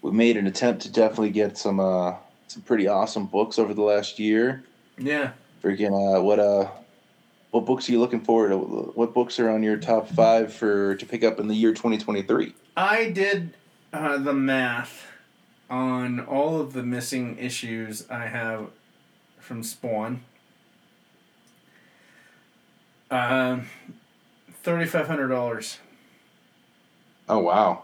we've made an attempt to definitely get some uh some pretty awesome books over the last year. yeah, Freaking uh what uh what books are you looking forward to? What books are on your top five for to pick up in the year twenty twenty three? I did uh, the math on all of the missing issues I have from Spawn. Um, thirty five hundred dollars. Oh wow.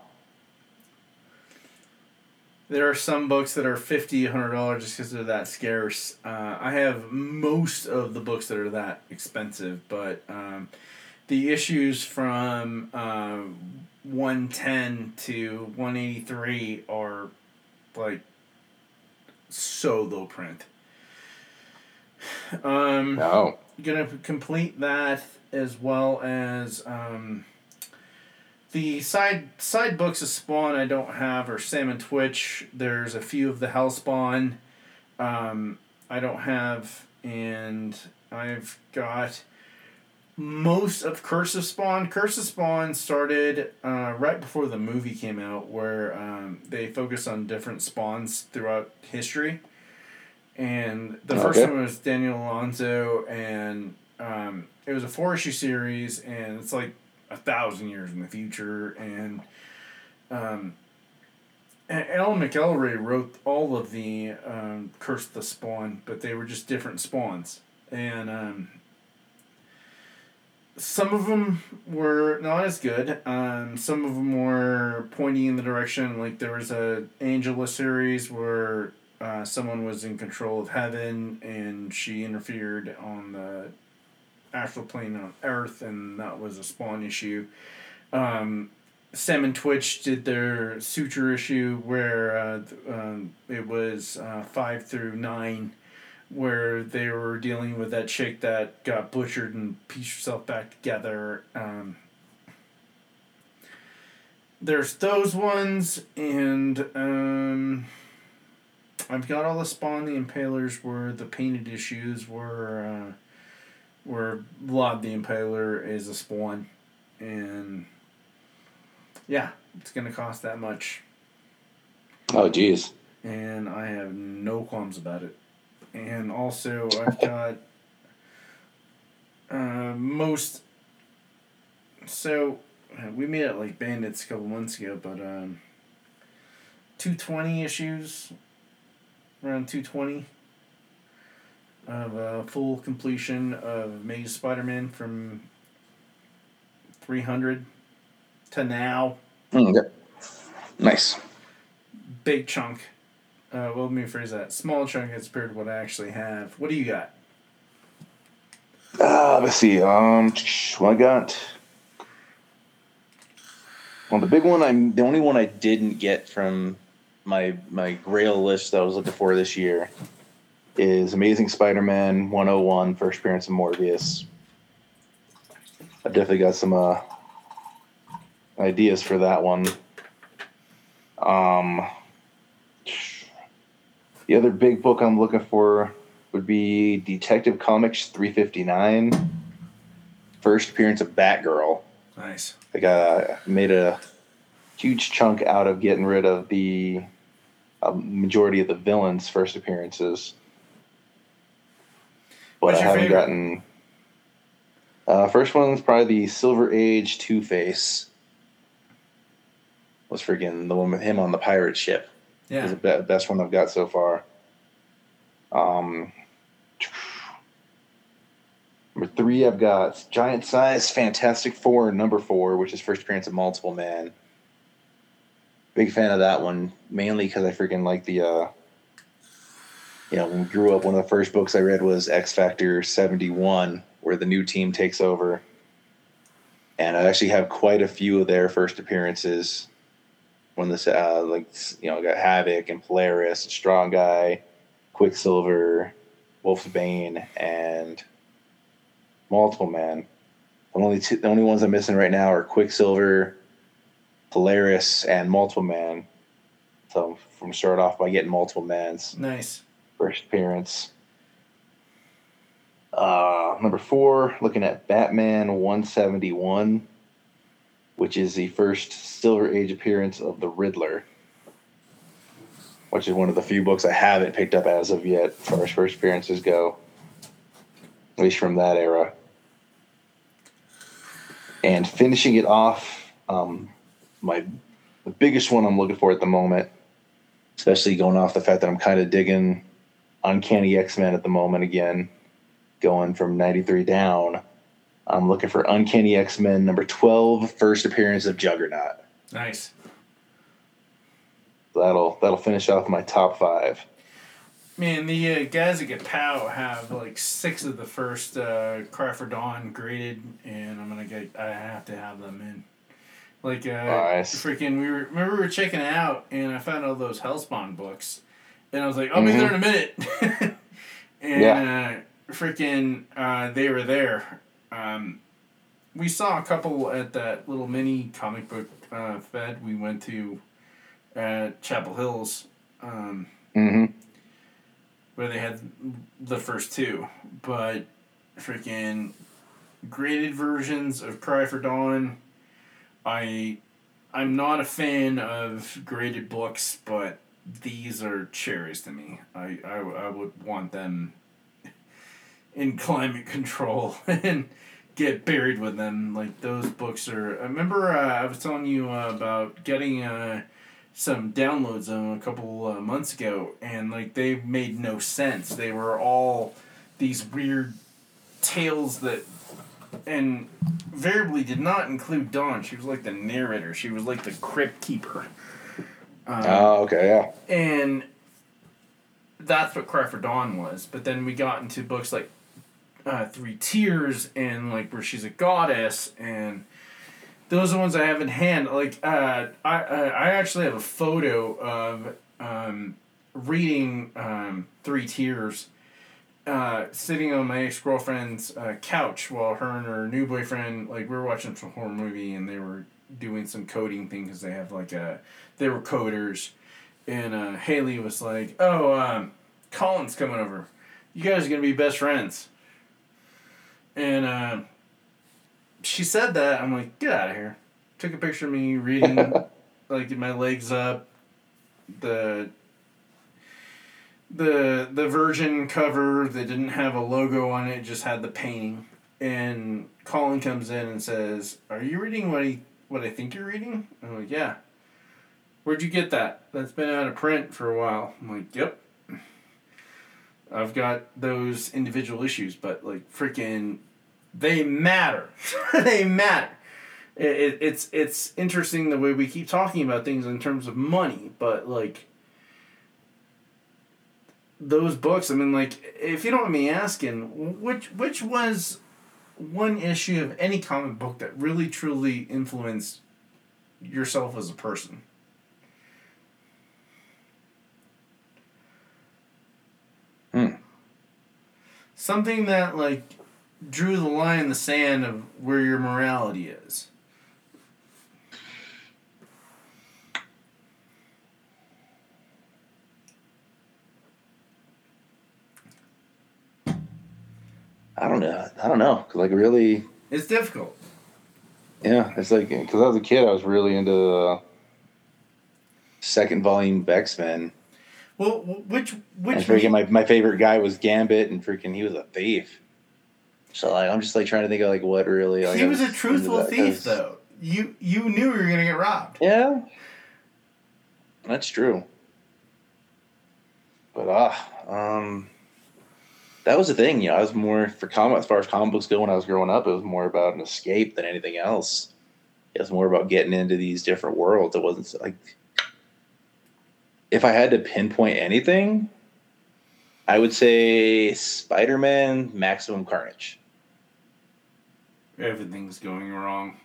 There are some books that are fifty, hundred dollars just because they're that scarce. Uh, I have most of the books that are that expensive, but um, the issues from uh, one ten to one eighty three are like so low print. Um, No. gonna complete that as well as um, the side side books of Spawn I don't have are Sam and Twitch. There's a few of the Hellspawn um, I don't have, and I've got most of Curse of Spawn. Curse of Spawn started uh, right before the movie came out, where um, they focus on different spawns throughout history. And the first one was Daniel Llanso, and um, it was a four issue series, and it's like a thousand years in the future, and um, Alan McElroy wrote all of the um, Curse the Spawn, but they were just different spawns. And um, some of them were not as good. Um, some of them were pointing in the direction, like there was a Angela series where uh, someone was in control of heaven and she interfered on the astral plane on Earth, and that was a spawn issue. Um, Sam and Twitch did their suture issue where uh, um, it was uh, five through nine, where they were dealing with that chick that got butchered and pieced herself back together. Um, there's those ones, and um, I've got all the Spawn the Impalers were the painted issues were uh, where Vlad the Impaler is a Spawn, and yeah, it's gonna cost that much. Oh, geez. And I have no qualms about it. And also, I've got uh, most. So, we made it like Bandits a couple months ago, but um, 220 issues, around 220 of a full completion of Maze Spider Man from 300 to now. Mm, yep. Nice. Big chunk. Uh, well, let me rephrase that. Small chunk compared to what I actually have. What do you got? Uh, let's see. Um, what I got. Well, the big one, I'm the only one I didn't get from my my Grail list that I was looking for this year is Amazing Spider-Man 101, first appearance of Morbius. I definitely got some uh, ideas for that one. Um, the other big book I'm looking for would be Detective Comics 359, first appearance of Batgirl. Nice. I got made a huge chunk out of getting rid of the uh, majority of the villains' first appearances, but I haven't favorite? gotten. Uh, first one's probably the Silver Age Two Face. Was freaking the one with him on the pirate ship. Yeah. the be- best one I've got so far. Um, number three, I've got Giant Size Fantastic Four, number four, which is first appearance of Multiple Man. Big fan of that one, mainly because I freaking like the. Uh, you know, when we grew up, one of the first books I read was X Factor 71, where the new team takes over. And I actually have quite a few of their first appearances when this uh like you know got Havok and Polaris, and Strong Guy, Quicksilver, Wolfsbane, and Multiple Man. The only two, the only ones I'm missing right now are Quicksilver, Polaris, and Multiple Man. So from start off by getting Multiple Man's Nice. First appearance. Uh, number four, looking at Batman 171, which is the first Silver Age appearance of the Riddler, which is one of the few books I haven't picked up as of yet, as far as first appearances go, at least from that era. And finishing it off, um, my the biggest one I'm looking for at the moment, especially going off the fact that I'm kind of digging Uncanny X Men at the moment again, going from 93 down. I'm looking for Uncanny X Men number 12, first appearance of Juggernaut. Nice. That'll that'll finish off my top five. Man, the uh, guys at Pow have like six of the first uh, Cry for Dawn graded, and I'm gonna get. I have to have them in. Like, uh, Nice. freaking, we were remember we were checking out, and I found all those Hellspawn books, and I was like, I'll be there in a minute. and uh, freaking, uh, they were there. Um, we saw a couple at that little mini comic book uh, fed we went to at Chapel Hills. Um, Mm-hmm. where they had the first two, but freaking graded versions of Cry for Dawn. I I'm not a fan of graded books, but these are cherries to me. I, I, I would want them in climate control and get buried with them. Like those books are. I remember uh, I was telling you uh, about getting uh, some downloads a couple uh, months ago, and like they made no sense. They were all these weird tales that, and variably did not include Dawn. She was like the narrator. She was like the crypt keeper. Um, Oh, okay, yeah. and that's what Cry for Dawn was. But then we got into books like uh, Three Tiers and like where she's a goddess, and those are the ones I have in hand. Like uh, I I I actually have a photo of um, reading um, Three Tiers. Uh, sitting on my ex girlfriend's uh, couch while her and her new boyfriend like we were watching some horror movie and they were doing some coding thing because they have like a they were coders and uh, Haley was like, "Oh, um, Colin's coming over. You guys are gonna be best friends." And uh, she said that. I'm like, "Get out of here!" Took a picture of me reading, like my legs up, the the the Virgin cover that didn't have a logo on it, just had the painting. And Colin comes in and says, "Are you reading what I what I think you're reading?" I'm like, "Yeah." Where'd you get that? That's been out of print for a while. I'm like, yep. I've got those individual issues, but like freaking, they matter. they matter. It, it, it's it's interesting the way we keep talking about things in terms of money, but like those books. I mean, like if you don't mind me asking, which which was one issue of any comic book that really truly influenced yourself as a person? Something that like drew the line in the sand of where your morality is. I don't know. I don't know. like really, It's difficult. yeah. It's like because I was a kid, I was really into the second volume X Men. Well, which which And freaking my, my favorite guy was Gambit, and freaking he was a thief. So like I'm just like trying to think of like what really. Like, he I was a truthful thief, though. You you knew you were gonna get robbed. Yeah, that's true. But ah, um, that was the thing. You know, I was more for comic as far as comic books go. When I was growing up, it was more about an escape than anything else. It was more about getting into these different worlds. It wasn't like if I had to pinpoint anything, I would say Spider Man Maximum Carnage. Everything's going wrong.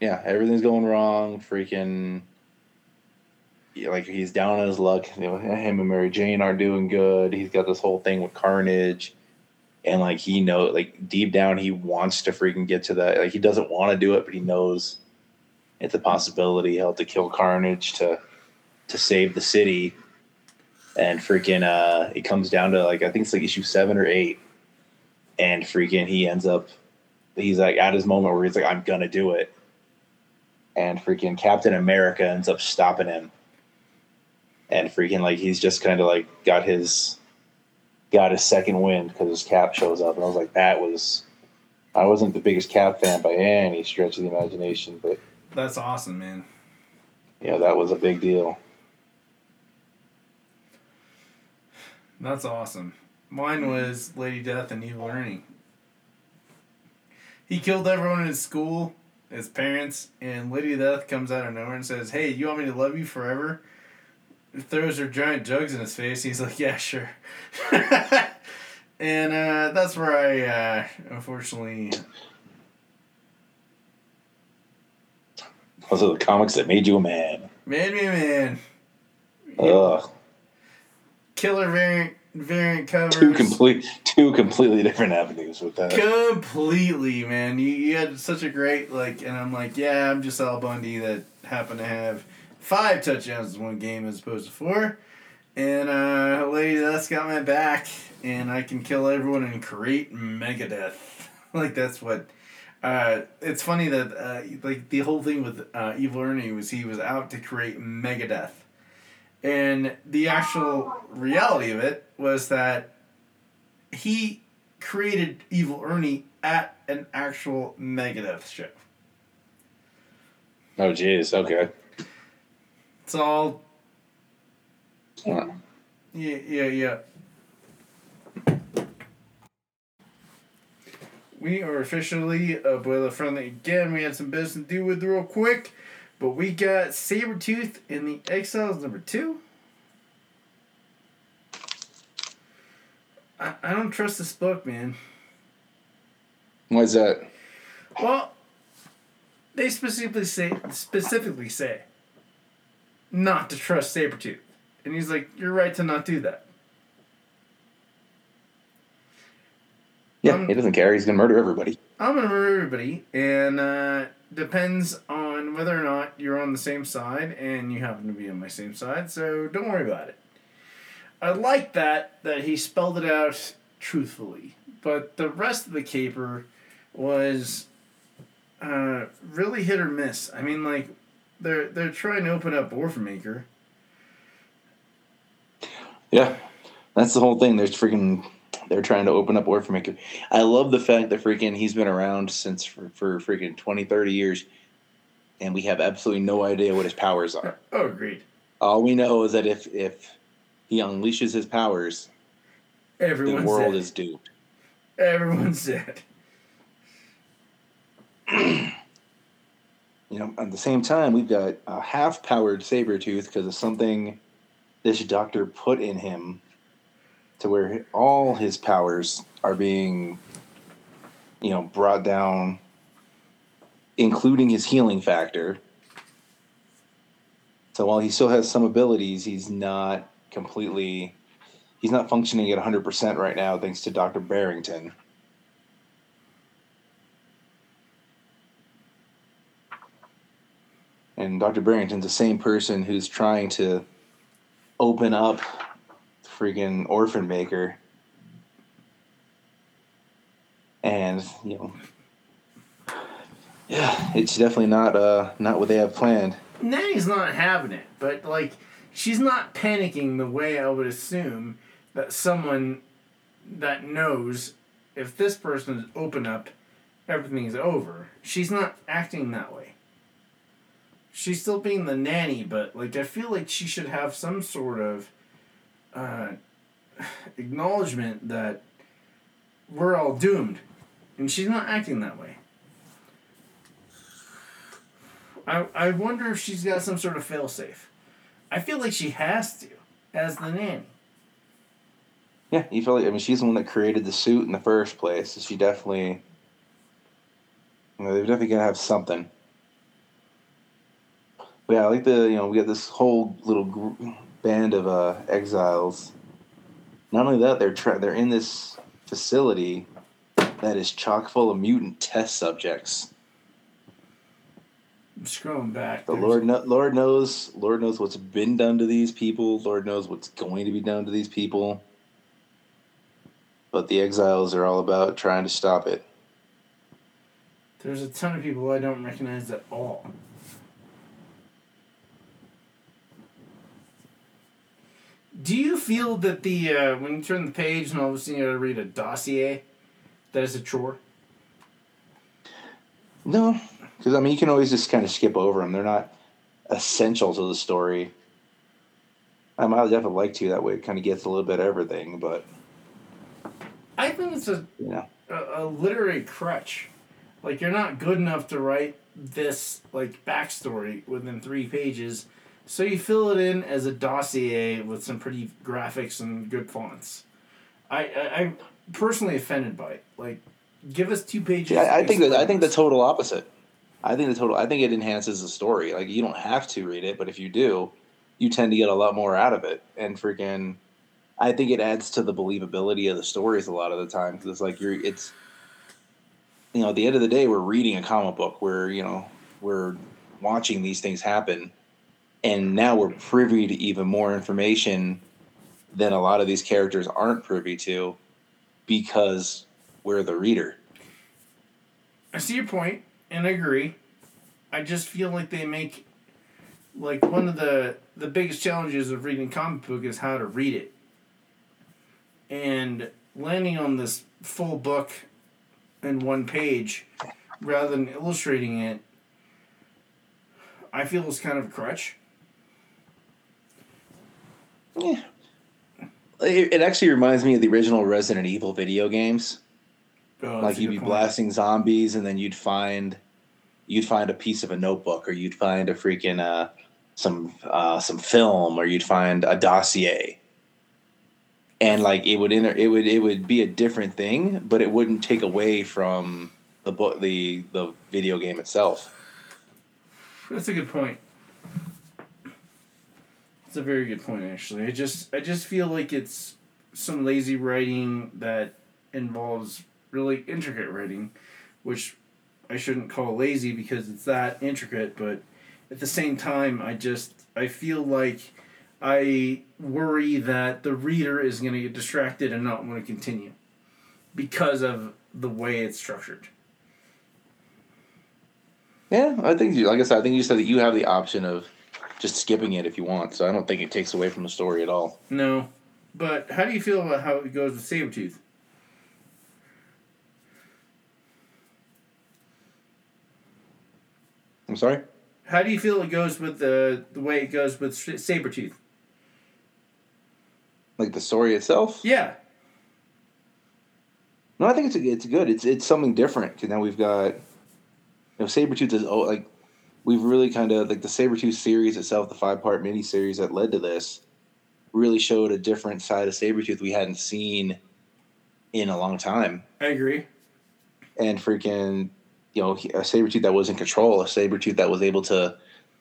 Yeah, everything's going wrong. Freaking, yeah, like he's down on his luck. You know, him and Mary Jane aren't doing good. He's got this whole thing with Carnage, and like he know, like deep down, he wants to freaking get to that. Like he doesn't want to do it, but he knows it's a possibility. He'll have to kill Carnage to to save the city. And freaking, uh, it comes down to like I think it's like issue seven or eight, and freaking he ends up. He's like at his moment where he's like, I'm gonna do it and freaking Captain America ends up stopping him. And freaking like he's just kind of like got his got his second wind because his cap shows up, and I was like, that was. I wasn't the biggest Cap fan by any stretch of the imagination, but That's awesome, man. Yeah, that was a big deal. That's awesome. Mine was Lady Death and Evil Ernie. He killed everyone in his school, his parents, and Lady Death comes out of nowhere and says, Hey, you want me to love you forever? Throws her giant jugs in his face. He's like, Yeah, sure. and uh, that's where I, uh, unfortunately, Those are the comics that made you a man. made me a man. Ugh, Killer variant variant covers. two complete, two completely different avenues with that. Completely, man. You, you had such a great like, and I'm like, yeah, I'm just Al Bundy that happened to have five touchdowns in one game as opposed to four, and uh, lady, that's got my back, and I can kill everyone and create Megadeth. like that's what. Uh, it's funny that uh, like the whole thing with uh, Evil Ernie was he was out to create Megadeth, and the actual reality of it was that he created Evil Ernie at an actual Megadeth show. Oh jeez, okay. It's all Yeah. yeah, yeah, yeah. We are officially a abuela friendly again. We had some business to do with real quick, but we got Sabretooth in the Exiles number two. I, I don't trust this book, man. Why is that? Well, they specifically say specifically say not to trust Sabretooth. And he's like, You're right to not do that. Yeah, Um, he doesn't care. He's gonna murder everybody. I'm gonna murder everybody, and uh, depends on whether or not you're on the same side, and you happen to be on my same side. So don't worry about it. I like that that he spelled it out truthfully, but the rest of the caper was uh, really hit or miss. I mean, like they're they're trying to open up Orphan Maker. Yeah, that's the whole thing. There's freaking. They're trying to open up Orphan Maker. I love the fact that freaking he's been around since for, for freaking 20, 30 years, and we have absolutely no idea what his powers are. Oh, agreed. All we know is that if if he unleashes his powers, the world dead. is doomed. Everyone's dead. You know, at the same time, we've got a half-powered Sabretooth because of something this doctor put in him to where all his powers are being, you know, brought down, including his healing factor. So while he still has some abilities, he's not completely, he's not functioning at 100% right now, thanks to Dr. Barrington. and Dr. Barrington's the same person who's trying to open up the freaking Orphan Maker. And, you know, yeah, it's definitely not uh not what they have planned. Nanny's not having it, but like she's not panicking the way I would assume that someone that knows if this person is open up, everything's over. She's not acting that way. She's still being the nanny, but like I feel like she should have some sort of uh, acknowledgement that we're all doomed, and she's not acting that way. I, I wonder if she's got some sort of failsafe. I feel like she has to, as the nanny. Yeah, you feel like I mean she's the one that created the suit in the first place, so she definitely you know, they're definitely gonna have something. But yeah, I like the you know we got this whole little group, band of uh, exiles. Not only that, they're tra- they're in this facility that is chock full of mutant test subjects. I'm scrolling back. The Lord, kno- Lord knows, Lord knows what's been done to these people. Lord knows what's going to be done to these people. But the exiles are all about trying to stop it. There's a ton of people I don't recognize at all. Do you feel that the uh, when you turn the page and all of a sudden you gotta read a dossier, that is a chore? No, because I mean you can always just kind of skip over them. They're not essential to the story. I might definitely like to. That way, it kind of gets a little bit of everything. But I think it's a, you know, a, a literary crutch. Like you're not good enough to write this like backstory within three pages, so you fill it in as a dossier with some pretty graphics and good fonts. I, I I'm personally offended by it. Like, give us two pages. I, I think that I think the total opposite. I think the total. I think it enhances the story. Like you don't have to read it, but if you do, you tend to get a lot more out of it. And freaking, I think it adds to the believability of the stories a lot of the time because it's like you're. It's you know, at the end of the day, we're reading a comic book. We're you know we're watching these things happen, and now we're privy to even more information than a lot of these characters aren't privy to because we're the reader. I see your point, and I agree. I just feel like they make like one of the the biggest challenges of reading comic book is how to read it. And landing on this full book in one page rather than illustrating it, I feel is kind of a crutch. Yeah. It, it actually reminds me of the original Resident Evil video games. Oh, like you'd be point. blasting zombies, and then you'd find you'd find a piece of a notebook, or you'd find a freaking uh, some uh, some film, or you'd find a dossier. And like it would inter- it would it would be a different thing, but it wouldn't take away from the book the the video game itself. That's a good point. It's a very good point, actually. I just, I just feel like it's some lazy writing that involves really intricate writing, which I shouldn't call lazy because it's that intricate. But at the same time, I just, I feel like I worry that the reader is going to get distracted and not want to continue because of the way it's structured. Yeah, I think you, like I said, I think you said that you have the option of just skipping it if you want. So I don't think it takes away from the story at all. No. But how do you feel about how it goes with Sabretooth? I'm sorry. How do you feel it goes with the the way it goes with Sh- Sabretooth? Like the story itself. Yeah. No, I think it's it's good. It's it's something different because now we've got, you know, Sabretooth is oh like, we've really kind of like the Sabretooth series itself, the five part mini series that led to this, really showed a different side of Sabretooth we hadn't seen in a long time. I agree. And freaking, you know, a Sabretooth that was in control, a Sabretooth that was able to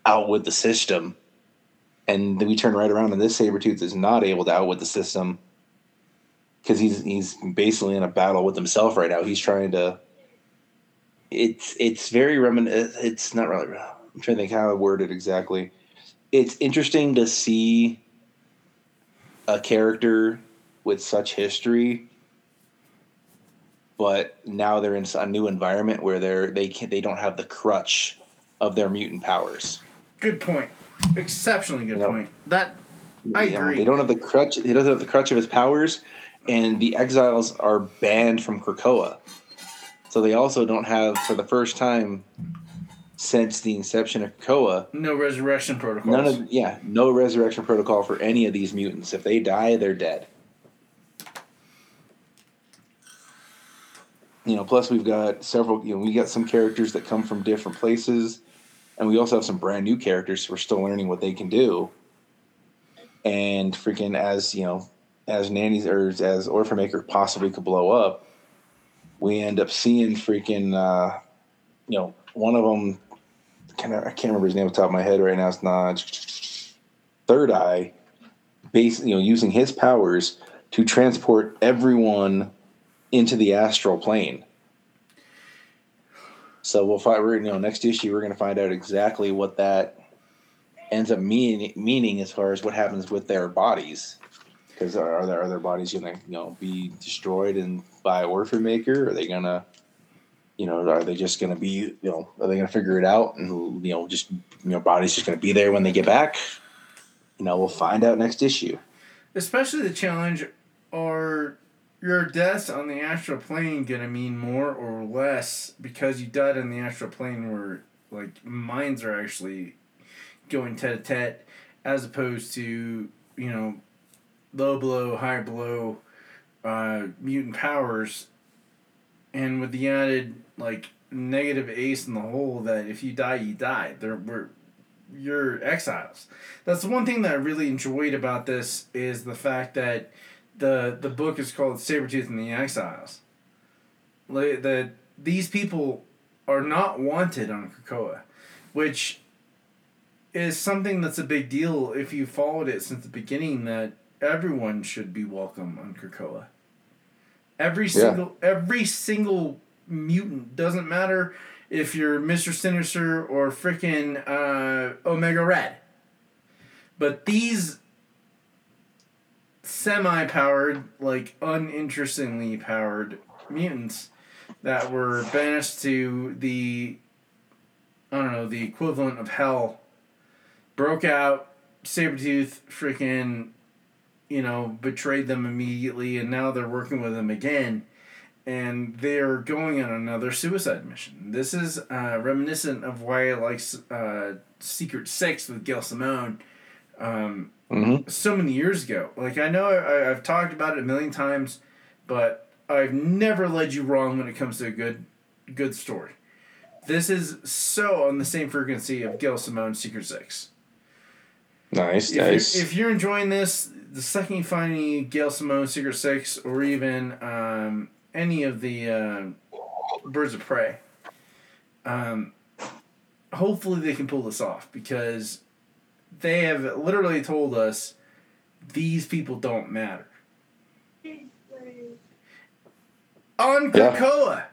outwit the system. And then we turn right around and this Sabretooth is not able to outwit the system because he's he's basically in a battle with himself right now. He's trying to. It's it's very remin. It's not really. I'm trying to think how I word it exactly. It's interesting to see a character with such history, but now they're in a new environment where they're they can they don't have the crutch of their mutant powers. Good point. Exceptionally good You know, point. That I know, agree. they don't have the crutch. He doesn't have the crutch of his powers, and the exiles are banned from Krakoa. So they also don't have, for the first time since the inception of Krakoa, no resurrection protocol. none of yeah, no resurrection protocol for any of these mutants. If they die, they're dead. You know, plus we've got several. You know, we got some characters that come from different places, and we also have some brand new characters. We're still learning what they can do. And freaking as you know, as nannies or as Orphan Maker possibly could blow up, we end up seeing freaking, uh, you know, one of them. I can't remember his name off the top of my head right now. It's not Third Eye, base you know, using his powers to transport everyone into the astral plane. So we'll find, we're, you know, next issue we're going to find out exactly what that ends up meaning, meaning as far as what happens with their bodies. Because are, are their are their bodies going to you know be destroyed and by Orphan Maker? Are they going to you know are they just going to be you know are they going to figure it out and you know just you know bodies just going to be there when they get back? You know we'll find out next issue. Especially the challenge are your deaths on the astral plane gonna mean more or less because you died on the astral plane where like minds are actually going tete a tete as opposed to, you know, low blow, high blow, uh, mutant powers and with the added like negative ace in the hole that if you die you die. There we're you're exiles. That's the one thing that I really enjoyed about this is the fact that the the book is called Sabretooth and the Exiles. Like that these people are not wanted on Krakoa, which is something that's a big deal if you followed it since the beginning that everyone should be welcome on Krakoa. Every Yeah. single every single mutant doesn't matter if you're Mr. Sinister or frickin' uh, Omega Red. But these semi powered, like uninterestingly powered mutants that were banished to the, I don't know, the equivalent of hell, broke out, Sabretooth freaking, you know, betrayed them immediately, and now they're working with them again. And they're going on another suicide mission. This is uh, reminiscent of why I like uh, Secret Six with Gail Simone. Um, Mm-hmm. so many years ago. Like I know I, I've talked about it a million times, but I've never led you wrong when it comes to a good, good story. This is so on the same frequency of Gail Simone's Secret Six. Nice, If, nice. you're, if you're enjoying this, the second you find any Gail Simone Secret Six or even um, any of the uh, Birds of Prey, um, hopefully they can pull this off because they have literally told us these people don't matter. On Yeah.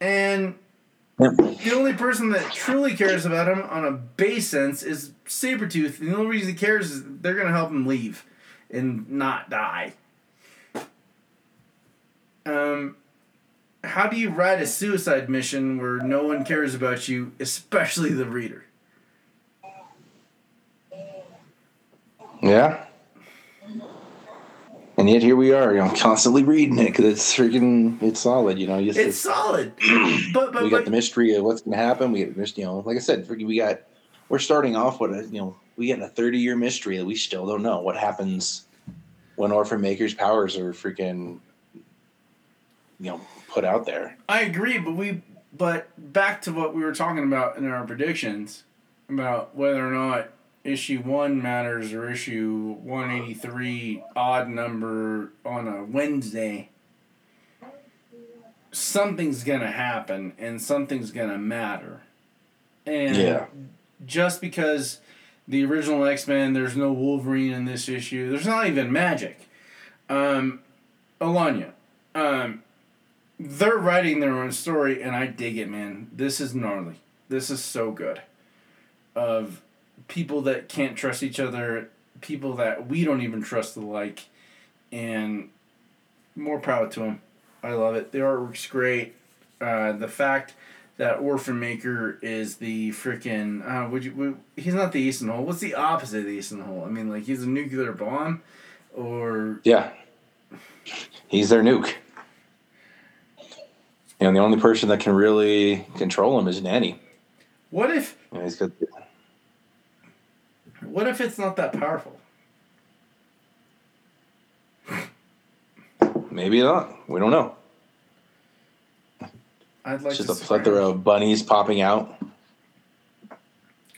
And the only person that truly cares about him on a base sense is Sabretooth. And the only reason he cares is they're going to help him leave and not die. Um, how do you write a suicide mission where no one cares about you, especially the reader? Yeah. And yet here we are, you know, constantly reading it because it's freaking, it's solid, you know. You just, It's solid, but but, we got but the mystery of what's going to happen. We got mystery, you know, like I said, we got, we're starting off with a, you know, we got a 30 year mystery that we still don't know what happens when Orphan Maker's powers are freaking, you know, put out there. I agree, but we but back to what we were talking about in our predictions about whether or not issue one matters or issue one eighty three odd number on a Wednesday. Something's gonna happen and something's gonna matter. And Yeah. just because the original X Men, there's no Wolverine in this issue. There's not even magic. Um, Alanya, um, they're writing their own story, and I dig it, man. This is gnarly. This is so good. Of people that can't trust each other, people that we don't even trust alike, and more proud to them. I love it. The artwork's great. Uh, the fact that Orphan Maker is the freaking uh, would you would, he's not the Eastern Hole. What's the opposite of the Eastern Hole? I mean, like he's a nuclear bomb, or Yeah. He's their nuke. You know, the only person that can really control him is Nanny. what if You know, he's got, what if it's not that powerful? maybe not. We don't know. I'd like It's just a plethora of bunnies popping out.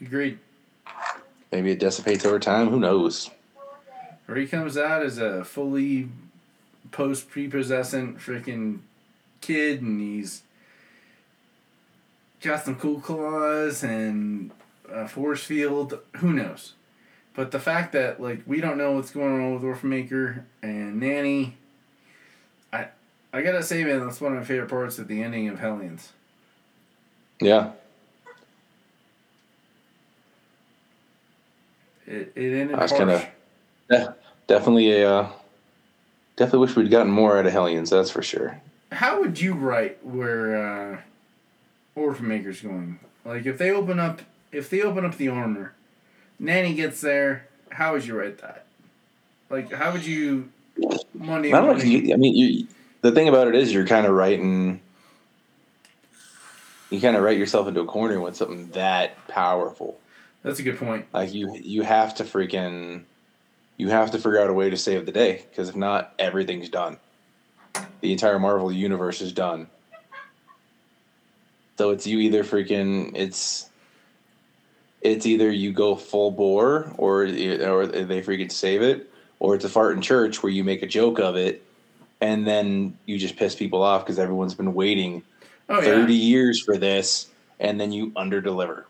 Agreed. Maybe it dissipates over time. Who knows? Or he comes out as a fully post prepossessant freaking kid and he's got some cool claws and a force field. Who knows? But the fact that like we don't know what's going on with Orphan Maker and Nanny, I I gotta say man, that's one of my favorite parts at the ending of Hellions. Yeah. It, it ended I was harsh. kinda- Yeah. Definitely a. Uh, definitely wish we'd gotten more out of Hellions. That's for sure. How would you write where uh, Orphan Maker's going? Like if they open up, if they open up the armor, Nanny gets there. How would you write that? Like how would you Monday I don't know. You, I mean, you, the thing about it is, you're kind of writing. You kind of write yourself into a corner with something that powerful. That's a good point. Like you, you have to freaking, you have to figure out a way to save the day because if not, everything's done. The entire Marvel universe is done. So it's you either freaking it's. It's either you go full bore, or or they freaking save it, or it's a fart in church where you make a joke of it, and then you just piss people off because everyone's been waiting Oh yeah. thirty years for this, and then you underdeliver.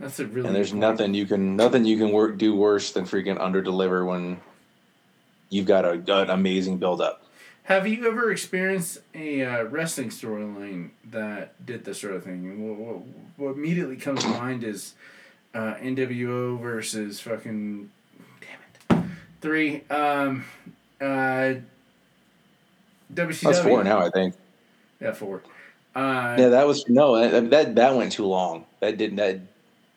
That's a really. and there's nothing you can nothing you can work do worse than freaking underdeliver when you've got a, an amazing build up. Have you ever experienced a uh, wrestling storyline that did this sort of thing? And What, what, what immediately comes to mind is uh, NWO versus fucking damn it three um, uh, WCW. That's four now, I think. Yeah, four. Uh, Yeah, that was no that that, that went too long. That didn't that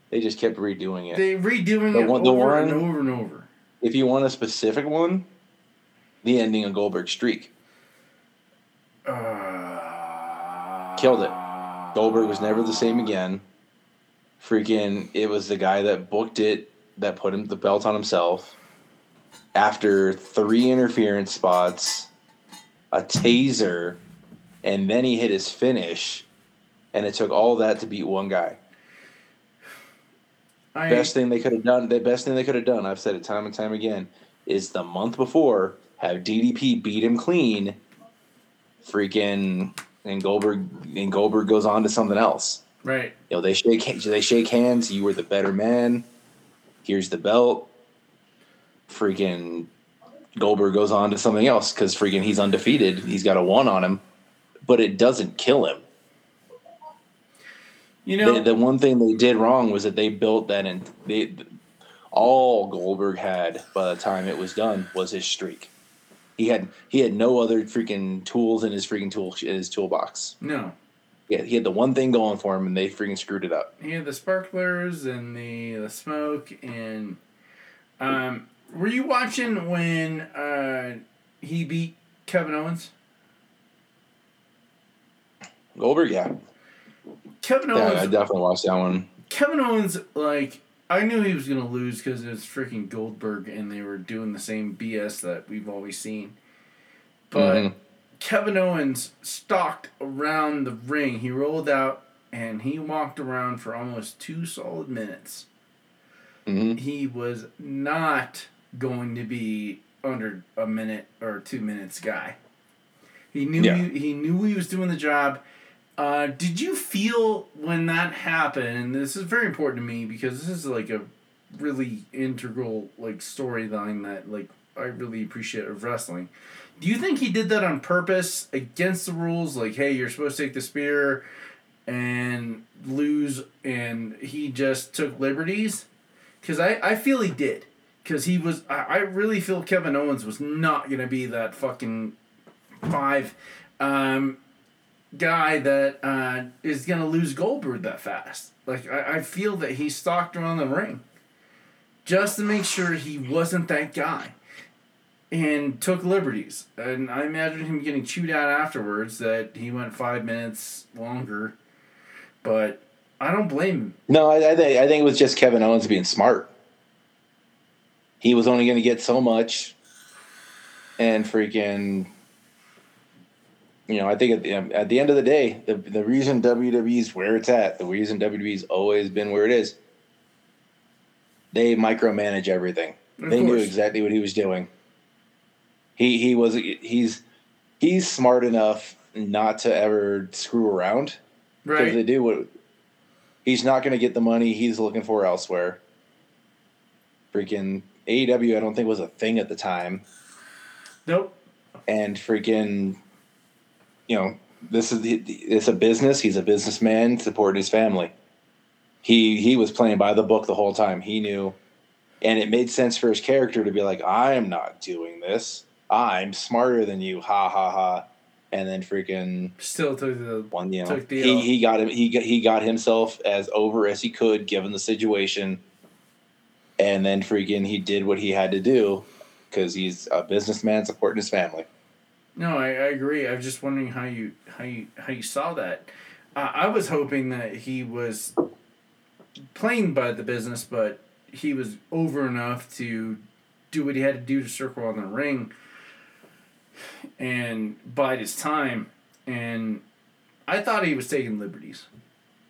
they just kept redoing it. They redoing The it one- the over one- and over and over. if you want a specific one, the ending of Goldberg's streak. Uh, Killed it. Goldberg was never the same again. freaking it was the guy that booked it that put him the belt on himself after three interference spots, a taser, and then he hit his finish, and it took all that to beat one guy. I, best thing they could have done, the best thing they could have done, I've said it time and time again, is the month before have DDP beat him clean, freaking, and Goldberg and Goldberg goes on to something else. right. You know, they shake they shake hands. You were the better man. Here's the belt. Freaking Goldberg goes on to something else because freaking he's undefeated. He's got a one on him, but it doesn't kill him. You know, the, the one thing they did wrong was that they built that and they all Goldberg had by the time it was done was his streak. He had he had no other freaking tools in his freaking tool in his toolbox. no. Yeah, he had the one thing going for him, and they freaking screwed it up. He had the sparklers and the the smoke and um were you watching when uh he beat Kevin Owens? Goldberg, yeah, Kevin Owens. yeah, Owens I definitely watched that one. Kevin Owens like I knew he was gonna lose because it was freaking Goldberg and they were doing the same BS that we've always seen. But Mhm. Kevin Owens stalked around the ring. He rolled out and he walked around for almost two solid minutes. hmm he was not going to be under a minute or two minutes guy. He knew Yeah. he, he knew he was doing the job. Uh, did you feel when that happened? This is very important to me because this is like a really integral like storyline that like I really appreciate of wrestling. Do you think he did that on purpose against the rules? Like, hey, you're supposed to take the spear and lose, and he just took liberties? Because I, I feel he did. Because he was, I, I really feel Kevin Owens was not going to be that fucking five um, guy that uh, is going to lose Goldberg that fast. Like, I, I feel that he stalked around the ring just to make sure he wasn't that guy and took liberties. And I imagine him getting chewed out afterwards that he went five minutes longer. But I don't blame him. No, I, I think I think it was just Kevin Owens being smart. He was only going to get so much, and freaking, you know, I think at the, at the end of the day, the the reason WWE's where it's at, the reason WWE's always been where it is, they micromanage everything. Of they knew exactly what he was doing. He he was he's he's smart enough not to ever screw around because they do what he's not going to get the money he's looking for elsewhere. Freaking AEW, I don't think was a thing at the time, Nope. and freaking, you know, this is the, it's a business. He's a businessman supporting his family. He he was playing by the book the whole time. He knew, and it made sense for his character to be like, "I am not doing this. I'm smarter than you." Ha ha ha, and then freaking Still took the. one you know Took the he, he got him he got, he got himself as over as he could given the situation and then freaking he did what he had to do because he's a businessman supporting his family No, I, I agree. I was just wondering how you how you how you saw that. Uh, I was hoping that he was playing by the business, but he was over enough to do what he had to do to circle on the ring and bide his time. And I thought he was taking liberties.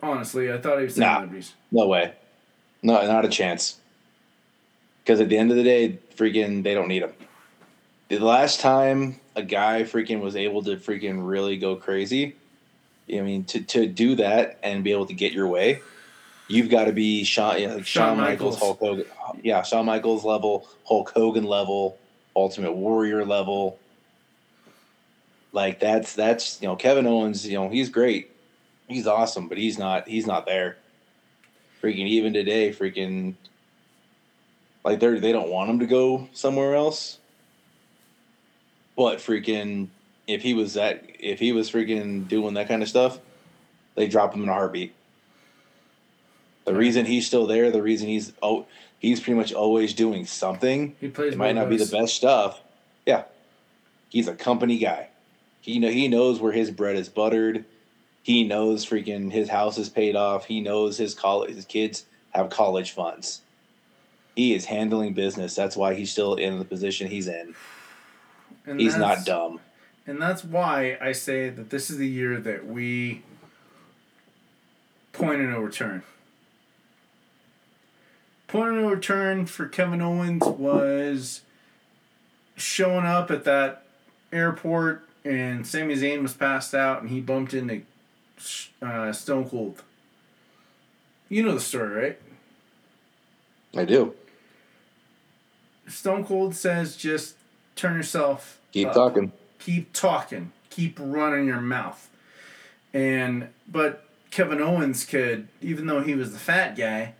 Honestly, I thought he was taking Nah. liberties. no way no not a chance because at the end of the day freaking they don't need him the last time a guy freaking was able to freaking really go crazy i mean to, to do that and be able to get your way you've got to be Shawn, like Shawn Shawn Michaels, Michaels. Hulk Hogan, yeah, Shawn Michaels level, Hulk Hogan level, Ultimate Warrior level. Like that's that's you know Kevin Owens, you know he's great, he's awesome, but he's not he's not there. Freaking even today, freaking like they they don't want him to go somewhere else. But freaking if he was that if he was freaking doing that kind of stuff, they drop him in a heartbeat. The reason he's still there, the reason he's oh he's pretty much always doing something. He plays. It might not be the best stuff. Yeah. He's a company guy. He know he knows where his bread is buttered. He knows freaking his house is paid off. He knows his college his kids have college funds. He is handling business. That's why he's still in the position he's in. And He's not dumb. And that's why I say that this is the year that we point of no return. Point of no return for Kevin Owens was showing up at that airport and Sami Zayn was passed out and he bumped into uh, Stone Cold. You know the story, right? I do. Stone Cold says just turn yourself Keep up. talking. keep talking, keep running your mouth. And but Kevin Owens could, even though he was the fat guy,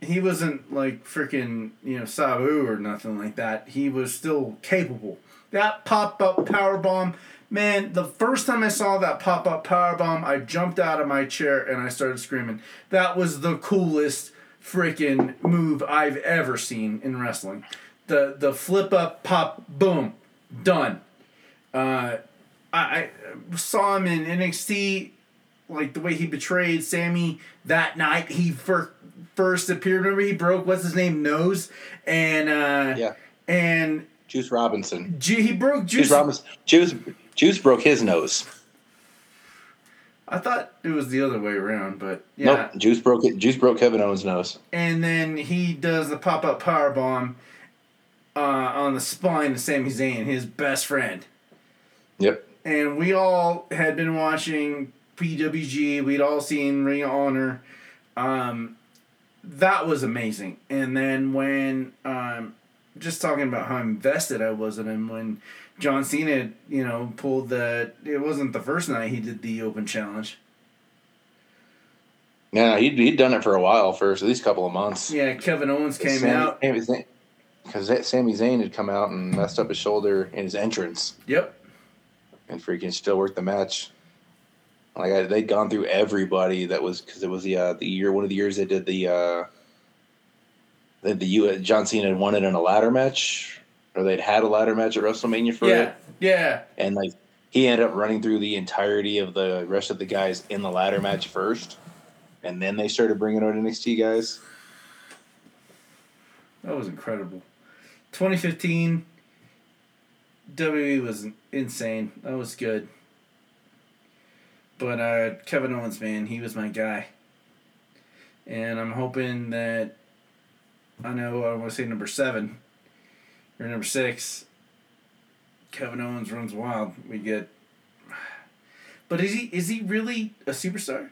he wasn't like freaking you know Sabu or nothing like that. He was still capable. That pop up power bomb, man. The first time I saw that pop up power bomb, I jumped out of my chair and I started screaming. That was the coolest freaking move I've ever seen in wrestling. The the flip up pop boom done. Uh, I, I saw him in NXT, like the way he betrayed Sami that night. He fir- first appeared. Remember, he broke what's his name nose, and uh, Yeah. and Juice Robinson. Ju- he broke Juice Juice. Robinson. Juice. Juice broke his nose. I thought it was the other way around, but yeah. Nope. Juice broke it. Juice broke Kevin Owens' nose. And then he does the pop up power bomb uh, on the spine of Sami Zayn, his best friend. Yep. and we all had been watching PWG. We'd all seen Ring of Honor. Um, that was amazing. And then when um, just talking about how invested I was in him when John Cena, you know, pulled the. It wasn't the first night he did the Open Challenge. Yeah, he'd, he'd done it for a while, for at least a couple of months. Yeah, Kevin Owens came Sami- out. Because Sami Zayn had come out and messed up his shoulder in his entrance Yep. and freaking still worked the match. Like I, they'd gone through everybody that was because it was the uh, the year one of the years they did the uh, the, the U John Cena had won it in a ladder match or they'd had a ladder match at WrestleMania for Yeah. it Yeah. and like he ended up running through the entirety of the rest of the guys in the ladder match first, and then they started bringing out NXT guys. That was incredible. 2015, WWE was insane. That was good. But uh, Kevin Owens, man, he was my guy. And I'm hoping that I know I want to say number seven or number six. Kevin Owens runs wild. We get. But is he is he really a superstar?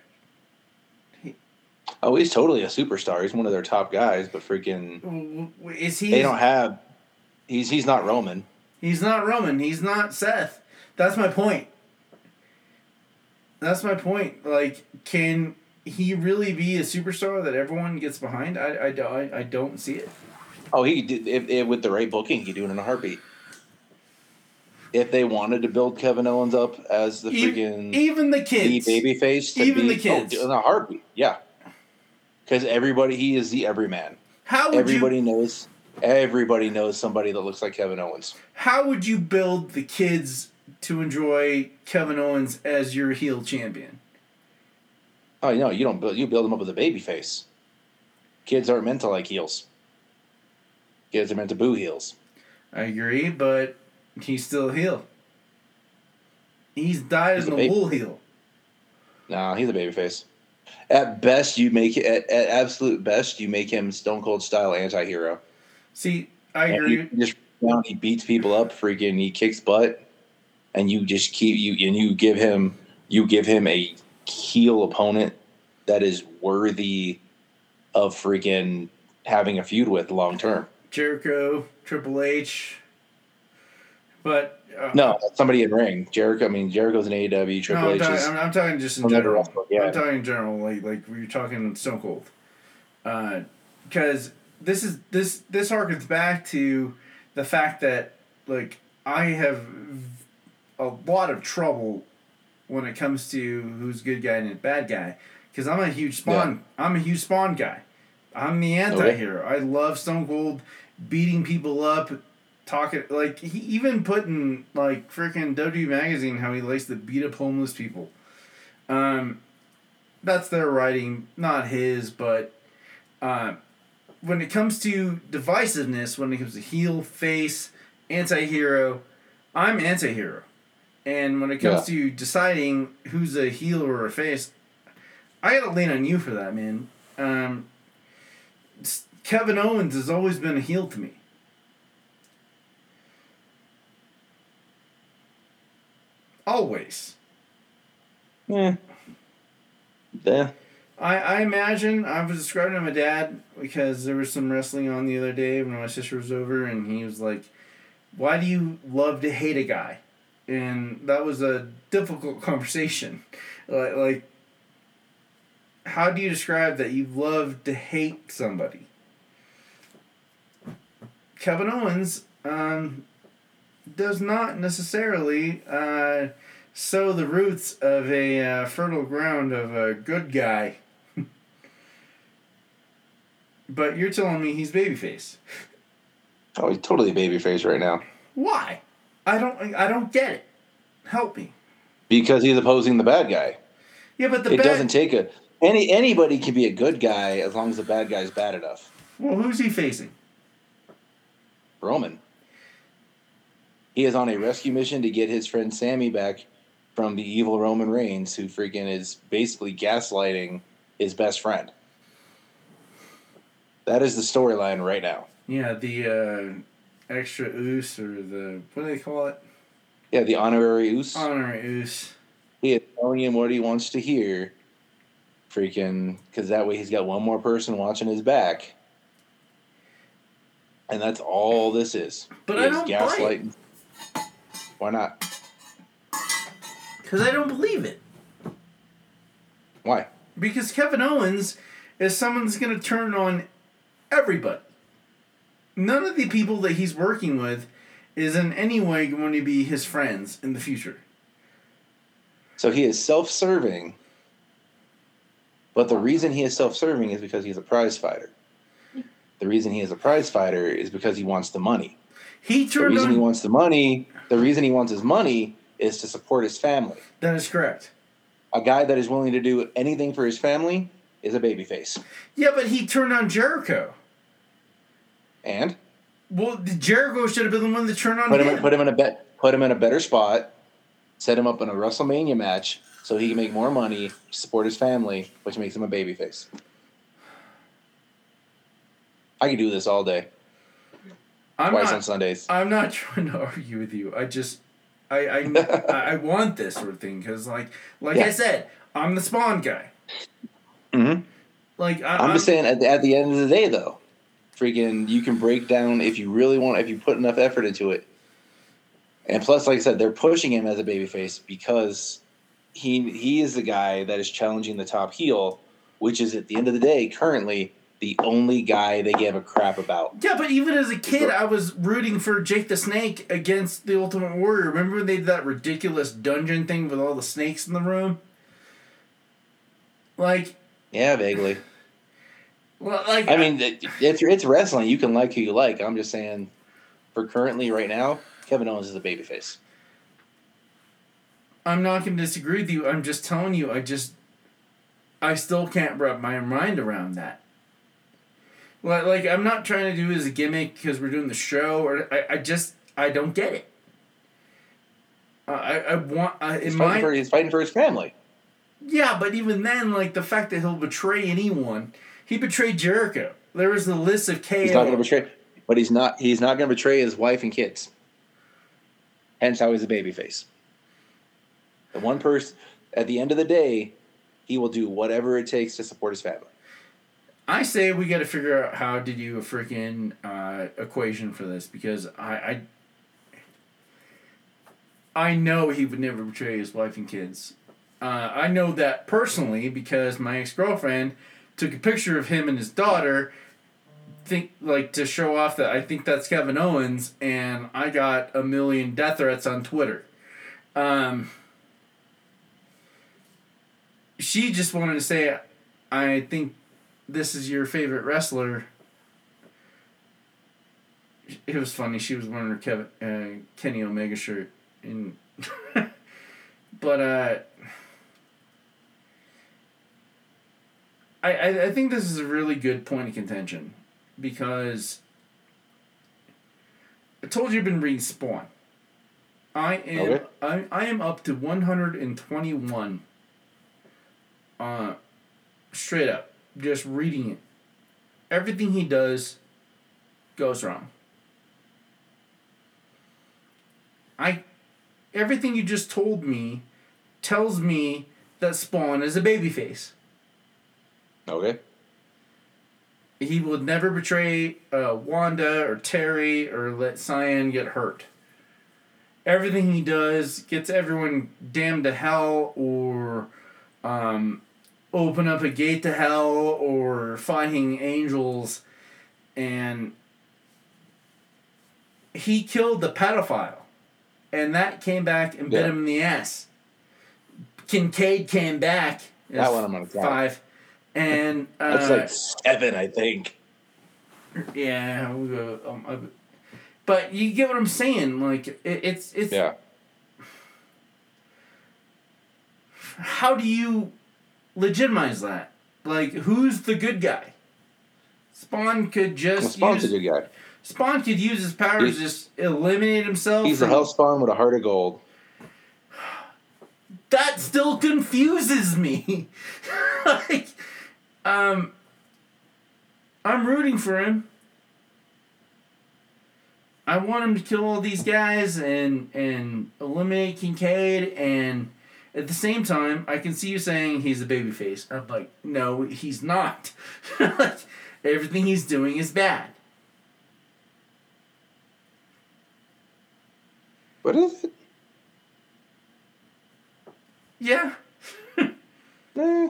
Oh, he's totally a superstar. He's one of their top guys, but freaking Is he? they don't have. He's he's not Roman. He's not Roman. He's not Seth. That's my point. That's my point. Like, can he really be a superstar that everyone gets behind? I, I, don't- I, I don't see it. Oh, he did if, if with the right booking, he could do it in a heartbeat. If they wanted to build Kevin Owens up as the freaking Even the the kids. baby face, to Even be, the oh, kids. oh, in a heartbeat, yeah. Because everybody, he is the everyman. How would Everybody you? knows. Everybody knows somebody that looks like Kevin Owens. How would you build the kids to enjoy Kevin Owens as your heel champion? Oh no, you don't build. You build them up with a baby face. Kids aren't meant to like heels. Kids are meant to boo heels. I agree, but he's still a heel. He's died He's in a baby. wool heel. No, he's a baby face. At best, you make it. At, at absolute best, you make him Stone Cold style anti-hero. See, I And agree. he just he beats people up, freaking, he kicks butt, and you just keep you and you give him you give him a heel opponent that is worthy of freaking having a feud with long term. Jericho, Triple H. But uh, No, somebody in ring. Jericho. I mean, Jericho's an AEW. Triple no, I'm, is I'm, I'm talking just in general. yeah. I'm talking in general, like like we are talking in Stone Cold, because this is this this harkens back to the fact that like I have a lot of trouble when it comes to who's good guy and bad guy, because I'm a huge Spawn. I'm a huge Spawn guy. I'm the anti-hero. I love Stone Cold beating people up, talking like he even put in like freaking W magazine how he likes to beat up homeless people. Um, that's their writing, not his. But uh, when it comes to divisiveness, when it comes to heel, face, anti-hero, I'm anti-hero. And when it comes to deciding who's a heel or a face, I gotta lean on you for that, man. Um, Kevin Owens has always been a heel to me. Always. Yeah. Yeah. I, I imagine I was describing to my dad because there was some wrestling on the other day when my sister was over and he was like, Why do you love to hate a guy? And that was a difficult conversation. Like like how do you describe that you love to hate somebody? Kevin Owens um, does not necessarily uh, sow the roots of a uh, fertile ground of a good guy. But you're telling me he's babyface. Oh, he's totally babyface right now. Why? I don't. I don't get it. Help me. Because he's opposing the bad guy. Yeah, but the it bad, doesn't take a any anybody can be a good guy as long as the bad guy's bad enough. Well, who's he facing? Roman. He is on a rescue mission to get his friend Sami back from the evil Roman Reigns, who freaking is basically gaslighting his best friend. That is the storyline right now. Yeah, the uh, extra oos or the what do they call it? Yeah, the honorary oos. Honorary oos. He is telling him what he wants to hear. Freaking, because that way he's got one more person watching his back. And that's all this is. But He I don't buy it. Why not? Because I don't believe it. Why? Because Kevin Owens is someone that's going to turn on everybody. None of the people that he's working with is in any way going to be his friends in the future. So he is self serving. But the reason he is self serving is because he's a prize fighter. The reason he is a prize fighter is because he wants the money. He turned The reason on. he wants the money, the reason he wants his money is to support his family. that is correct. A guy that is willing to do anything for his family is a babyface. Yeah, but he turned on Jericho. And Well, Jericho should have been the one to turn on put him. him put him in a bet put him in a better spot, set him up in a WrestleMania match so he can make more money, support his family, which makes him a babyface. I could do this all day, I'm twice not, on Sundays. I'm not trying to argue with you. I just, I, I, I want this sort of thing because, like, like I said, I'm the Spawn guy. Mhm. Like I, I'm just saying, at the, at the end of the day, though, freaking, you can break down if you really want, if you put enough effort into it. And plus, like I said, they're pushing him as a babyface because he he is the guy that is challenging the top heel, which is at the end of the day currently the only guy they give a crap about. Yeah, but even as a kid, I was rooting for Jake the Snake against the Ultimate Warrior. Remember when they did that ridiculous dungeon thing with all the snakes in the room? Like, Yeah, vaguely. Well, like I mean, it- it's it's wrestling. You can like who you like. I'm just saying, for currently right now, Kevin Owens is a babyface. I'm not going to disagree with you. I'm just telling you. I just, I still can't wrap my mind around that. Like, like I'm not trying to do it as a gimmick because we're doing the show, or I, I just, I don't get it. Uh, I, I want, uh, in He's my, for, he's fighting for his family. Yeah, but even then, like the fact that he'll betray anyone, he betrayed Jericho. There was the list of KO. He's not going to betray, but he's not. He's not going to betray his wife and kids. Hence, how he's a babyface. The one person, at the end of the day, he will do whatever it takes to support his family. I say we got to figure out how to do a freaking uh, equation for this because I, I, I know he would never betray his wife and kids. Uh, I know that personally because my ex girlfriend took a picture of him and his daughter, think like to show off that I think that's Kevin Owens, and I got a million death threats on Twitter. Um, she just wanted to say, I think this is your favorite wrestler. It was funny. She was wearing her Kevin uh, Kenny Omega shirt, and but uh, I, I, I think this is a really good point of contention because I told you I've been reading Spawn. I am Okay. I, I am up to one hundred and twenty one. Uh, straight up, just reading it. Everything he does goes wrong. I, everything you just told me, tells me that Spawn is a babyface. Okay. He would never betray uh, Wanda or Terry or let Cyan get hurt. Everything he does gets everyone damned to hell or um, open up a gate to hell or fighting angels. And he killed the pedophile. And that came back and bit Yeah. him in the ass. Kincaid came back. That one I'm gonna count. Five. And uh, That's like seven, I think. yeah, we go, um, but you get what I'm saying. Like it, it's it's Yeah. how do you legitimize that? Like who's the good guy? Spawn could Well, just Spawn's a good guy. Spawn could use his powers to just eliminate himself. He's a from- Hellspawn with a heart of gold. that still confuses me. like, um, I'm rooting for him. I want him to kill all these guys and and eliminate Kincaid and at the same time I can see you saying he's a babyface. I'm like, no, he's not. like, everything he's doing is bad. What is it? Yeah. Eh.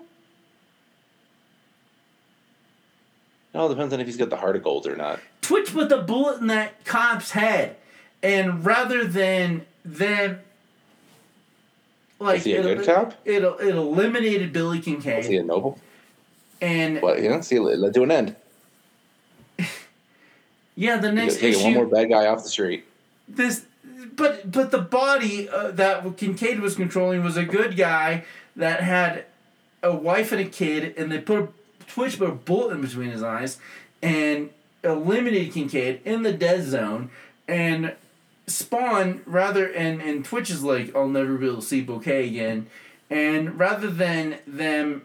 It all depends on if he's got the heart of gold or not. Twitch put the bullet in that cop's head, and rather than them, like Is he a it, good cop? It, it eliminated Billy Kincaid. Is he a noble? and Well, you know, see, let to an end. yeah, the next take issue. one more bad guy off the street. this, but but the body uh, that Kincaid was controlling was a good guy that had a wife and a kid, and they put a Twitch put a bullet in between his eyes, and eliminated Kincaid in the dead zone, and Spawn rather and and Twitch is like I'll never be able to see Bouquet again, and rather than them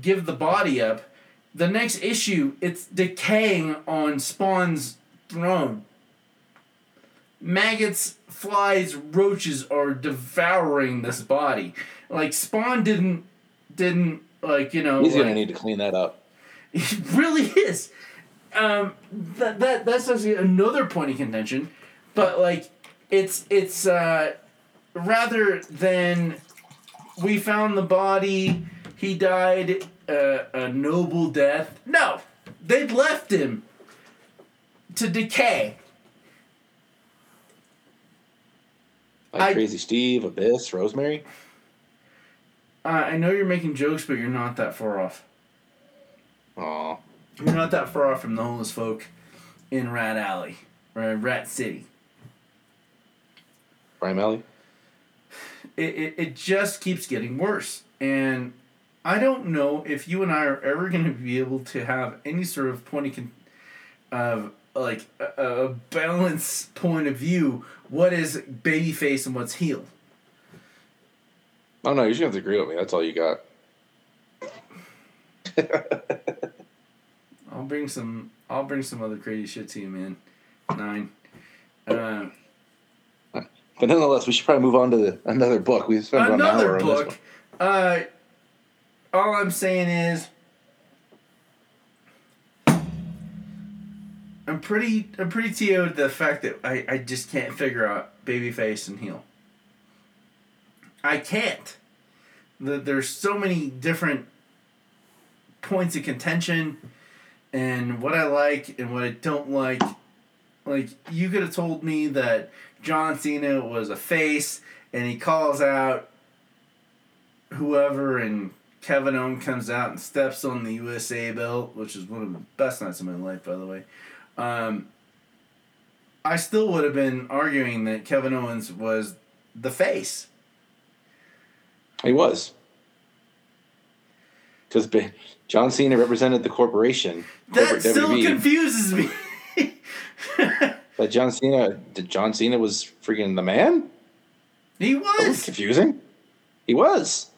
give the body up, the next issue it's decaying on Spawn's throne. Maggots, flies, roaches are devouring this body. Like Spawn didn't didn't like you know He's like, gonna need to clean that up. It really is. Um, that, that that's actually another point of contention, but like it's it's uh, rather than we found the body, he died uh, a noble death. No, they'd left him to decay. Like I- Crazy Steve, Abyss, Rosemary. Uh, I know you're making jokes, but you're not that far off. Aw. You're not that far off from the homeless folk in Rat Alley or Rat City. Brian Malley. it, it, it just keeps getting worse. And I don't know if you and I are ever going to be able to have any sort of point of, con- of like a, a balanced point of view. What is babyface and what's heel? Oh no, you're just have to agree with me. That's all you got. I'll bring some. I'll bring some other crazy shit to you, man. Nine. Uh, But nonetheless, we should probably move on to the, another book. We spent about an another hour on this book. Uh, all I'm saying is, I'm pretty, I'm pretty TO'd the fact that I, I just can't figure out babyface and heel. I can't. The, there's so many different points of contention, and what I like and what I don't like. Like you could have told me that John Cena was a face, and he calls out whoever, and Kevin Owens comes out and steps on the USA belt, which is one of the best nights of my life, by the way. Um, I still would have been arguing that Kevin Owens was the face. He was. Because John Cena represented the corporation. That still WWE. confuses me. but John Cena, John Cena was freaking the man. He was. was confusing. He was.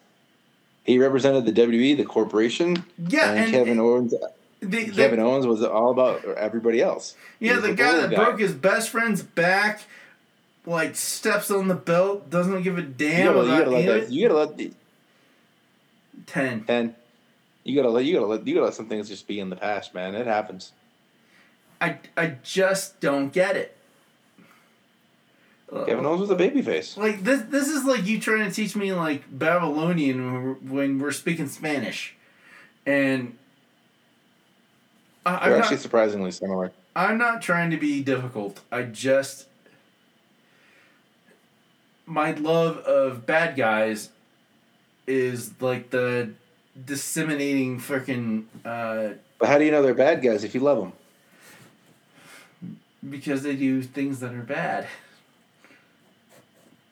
He represented the WWE, the corporation. Yeah, and, and Kevin Owens. The, the, Kevin Owens was all about everybody else. Yeah, the guy that guy. broke his best friend's back, like steps on the belt, doesn't give a damn you gotta, about you gotta let that, You gotta let the ten. Ten. You gotta let you gotta let you gotta let some things just be in the past, man. It happens. I I just don't get it. Kevin Owens was a babyface. Like this, this is like you trying to teach me like Babylonian when we're, when we're speaking Spanish, and I, They're actually not, surprisingly similar. I'm not trying to be difficult. I just my love of bad guys is like the disseminating freaking. Uh, but how do you know they're bad guys if you love them? Because they do things that are bad.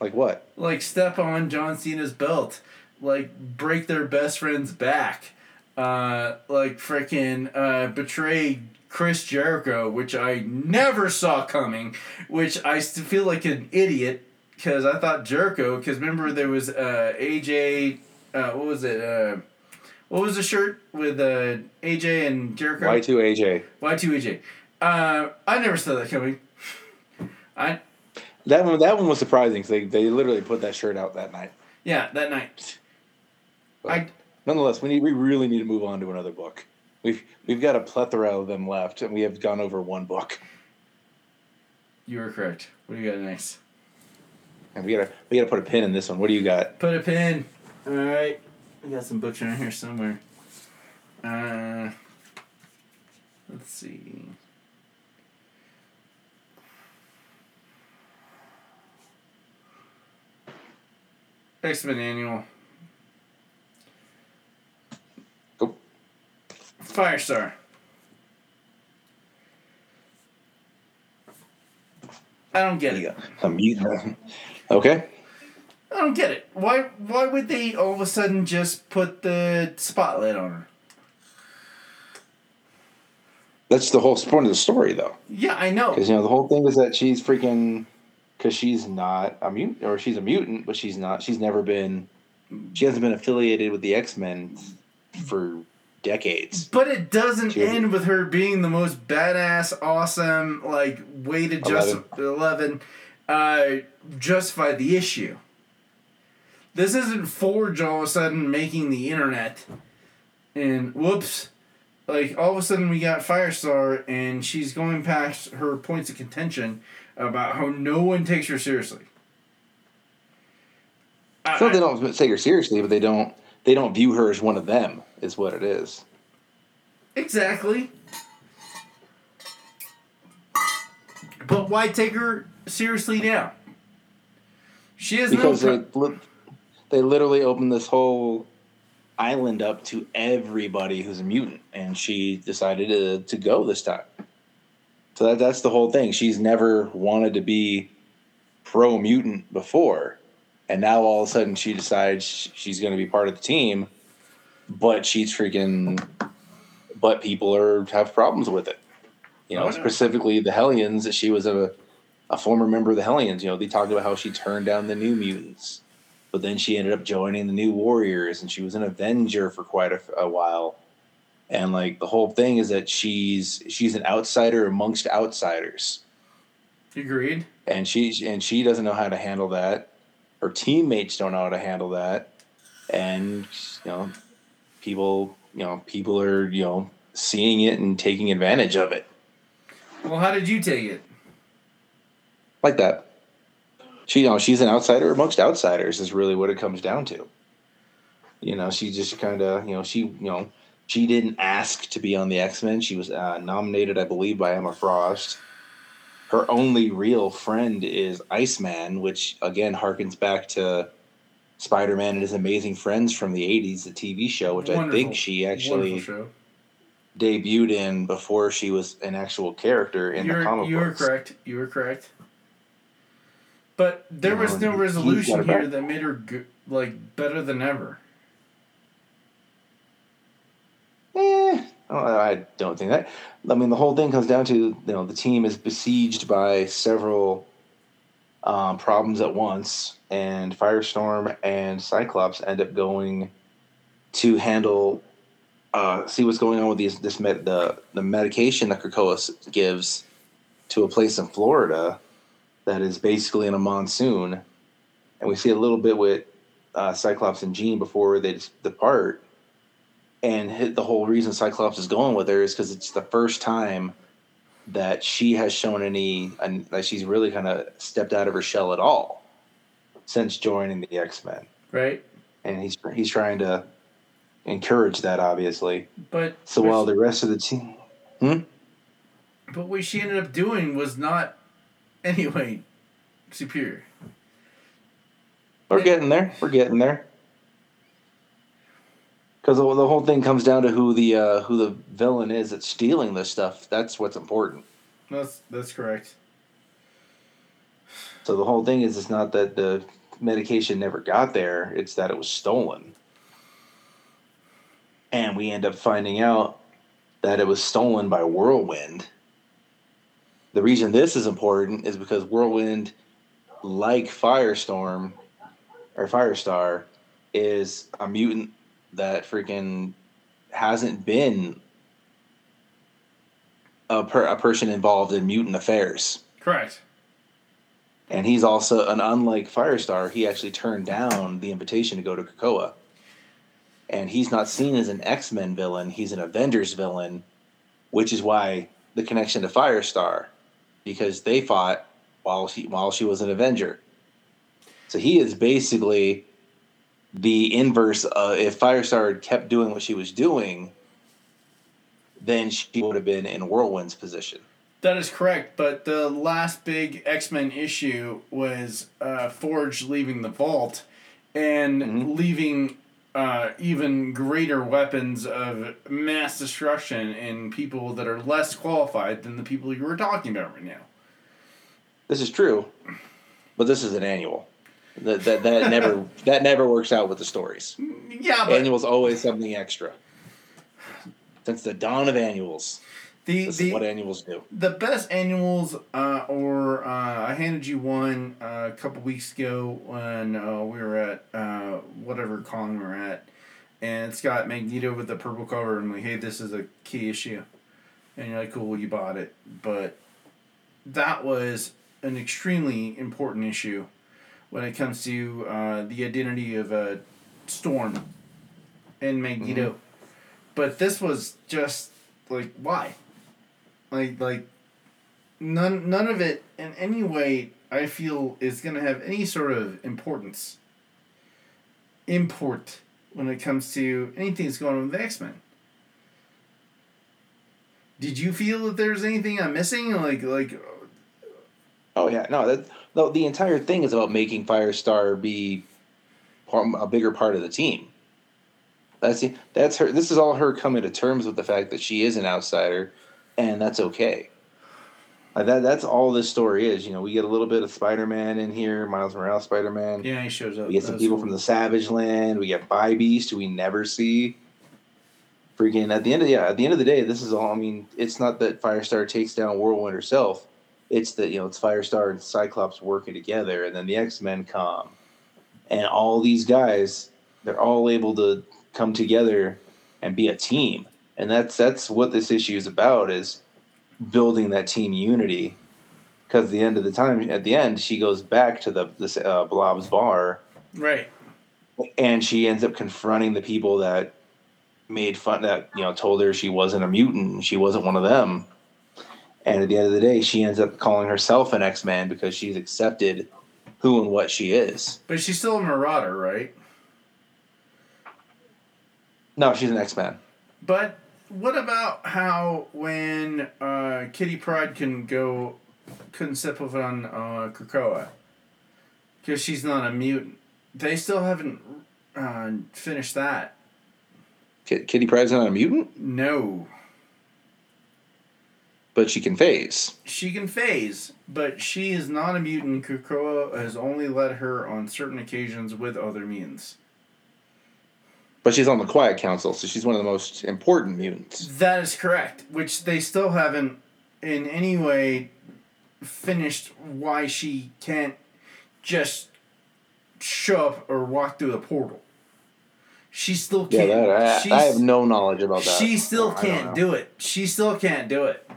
Like what? Like step on John Cena's belt. Like break their best friend's back. Uh, like freaking uh, betray Chris Jericho, which I never saw coming, which I still feel like an idiot because I thought Jericho, because remember there was uh, AJ, uh, what was it? Uh, what was the shirt with uh, AJ and Jericho? Y2 AJ. Y2 AJ. Uh, I never saw that coming. I. That one, that one was surprising because they, they literally put that shirt out that night. Yeah, that night. But I. Nonetheless, we need we really need to move on to another book. We've we've got a plethora of them left, and we have gone over one book. You were correct. What do you got next? And we gotta we gotta put a pin in this one. What do you got? Put a pin. All right. We got some books around here somewhere. Uh, let's see. X Men Annual. Go. Firestar. I don't get it. A mutant. Okay. I don't get it. Why why would they all of a sudden just put the spotlight on her? That's the whole point of the story, though. Yeah, I know. Because you know the whole thing is that she's freaking, because she's not a mutant, or she's a mutant, but she's not. She's never been. She hasn't been affiliated with the X Men for decades. But it doesn't she end with her being the most badass, awesome, like way to just eleven, 11 uh, justify the issue. This isn't Forge all of a sudden making the internet, and whoops, like all of a sudden we got Firestar and she's going past her points of contention about how no one takes her seriously. So they don't take her seriously, but they don't they don't view her as one of them. Is what it is. Exactly. But why take her seriously now? She has because no. Pro- they literally opened this whole island up to everybody who's a mutant, and she decided to, to go this time. So that, that's the whole thing. She's never wanted to be pro mutant before, and now all of a sudden she decides she's going to be part of the team, but she's freaking. But people are have problems with it. You know, oh, specifically the Hellions. She was a a former member of the Hellions. You know, they talked about how she turned down the New Mutants but then she ended up joining the New Warriors, and she was an Avenger for quite a, a while. And like the whole thing is that she's she's an outsider amongst outsiders. Agreed. And she and she doesn't know how to handle that. Her teammates don't know how to handle that, and you know, people you know people are you know seeing it and taking advantage of it. Well, how did you take it? Like that she you know she's an outsider amongst outsiders is really what it comes down to you know she just kind of you know she you know she didn't ask to be on the x-men she was uh, nominated i believe by emma frost her only real friend is iceman which again harkens back to spider-man and his amazing friends from the 80s the tv show which Wonderful. i think she actually debuted in before she was an actual character in you're, the comic you books. You were correct. You were correct. But there was no resolution here that made her go- like better than ever. Eh, I don't think that. I mean, the whole thing comes down to you know the team is besieged by several um, problems at once, and Firestorm and Cyclops end up going to handle, uh, see what's going on with these this med, the the medication that Krakoa gives to a place in Florida that is basically in a monsoon, and we see a little bit with uh, Cyclops and Jean before they depart. And the whole reason Cyclops is going with her is because it's the first time that she has shown any, and that she's really kind of stepped out of her shell at all since joining the X Men. Right. And he's he's trying to encourage that, obviously. But so while the rest of the team, hmm? But what she ended up doing was not, anyway, superior. We're getting there. We're getting there. Because the, the whole thing comes down to who the uh, who the villain is that's stealing this stuff. That's what's important. That's that's correct. So the whole thing is, it's not that the medication never got there; it's that it was stolen. And we end up finding out that it was stolen by Whirlwind. The reason this is important is because Whirlwind, like Firestorm or Firestar, is a mutant that freaking hasn't been a, per, a person involved in mutant affairs. Correct. And he's also an unlike Firestar, he actually turned down the invitation to go to Krakoa. And he's not seen as an X Men villain, he's an Avengers villain, which is why the connection to Firestar, because they fought while she while she was an Avenger. So he is basically the inverse of if Firestar had kept doing what she was doing, then she would have been in Whirlwind's position. That is correct, but the last big X Men issue was uh, Forge leaving the vault and mm-hmm. leaving uh, even greater weapons of mass destruction in people that are less qualified than the people you were talking about right now. This is true, but this is an annual. That that, that never that never works out with the stories. Yeah, but annuals always something extra. Since the dawn of annuals, the, this the is what annuals do. The best annuals, uh, or uh, I handed you one uh, a couple weeks ago when uh, we were at uh, whatever con we are at, and it's got Magneto with the purple cover, and like, hey, this is a key issue, and you're like, cool, you bought it, but that was an extremely important issue when it comes to uh, the identity of a Storm and Magneto. Mm-hmm. But this was just like why? Like like none none of it in any way I feel is gonna have any sort of importance. Import when it comes to anything that's going on with the X Men. Did you feel that there's anything I'm missing? Like like Oh yeah, no, that the, the entire thing is about making Firestar be a bigger part of the team. That's that's her. This is all her coming to terms with the fact that she is an outsider, and that's okay. Like that that's all this story is. You know, we get a little bit of Spider Man in here, Miles Morales Spider Man. Yeah, he shows up. We get some people cool. from the Savage Land. We get Bi Beast, who we never see. Freaking at the end of yeah, at the end of the day, this is all. I mean, it's not that Firestar takes down Whirlwind herself it's the you know it's Firestar and Cyclops working together, and then the X Men come, and all these guys they're all able to come together and be a team, and that's that's what this issue is about is building that team unity. Because the end of the time, at the end, she goes back to the this uh, Blob's bar, right, and she ends up confronting the people that made fun that you know told her she wasn't a mutant, she wasn't one of them and at the end of the day, she ends up calling herself an X Man because she's accepted who and what she is. But she's still a Marauder, right? No, she's an X Man. But what about how when uh, Kitty Pryde can go couldn't sip of on uh, Krakoa because she's not a mutant? They still haven't uh, finished that. Kitty Pryde's not a mutant. No but she can phase. She can phase, but she is not a mutant. Krakoa has only let her on certain occasions with other mutants. But she's on the Quiet Council, so she's one of the most important mutants. That is correct. Which they still haven't in any way finished why she can't just show up or walk through the portal. She still can't. that I, I have no knowledge about that. She still can't do it. She still can't do it.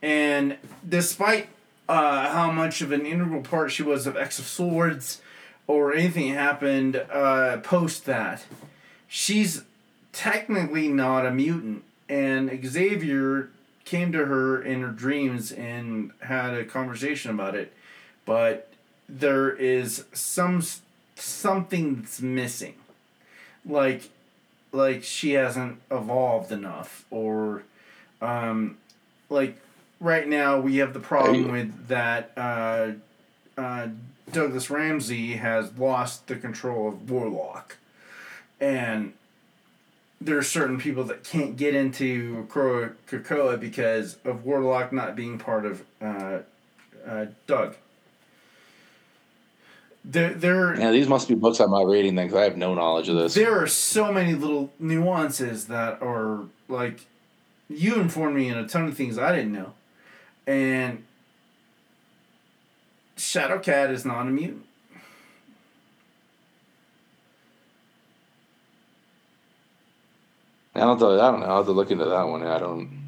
And despite uh, how much of an integral part she was of X of Swords or anything happened uh, post that, she's technically not a mutant. And Xavier came to her in her dreams and had a conversation about it. But there is some something that's missing. Like like she hasn't evolved enough or um like right now we have the problem with that uh uh Douglas Ramsey has lost the control of Warlock. And there are certain people that can't get into Krakoa because of Warlock not being part of uh, uh, Doug. There, there, Yeah, these must be books I'm not reading then, because I have no knowledge of this. there are so many little nuances that are like you informed me in a ton of things I didn't know. And Shadowcat is not a mutant. I don't know. I don't know. I'll have to look into that one. I don't.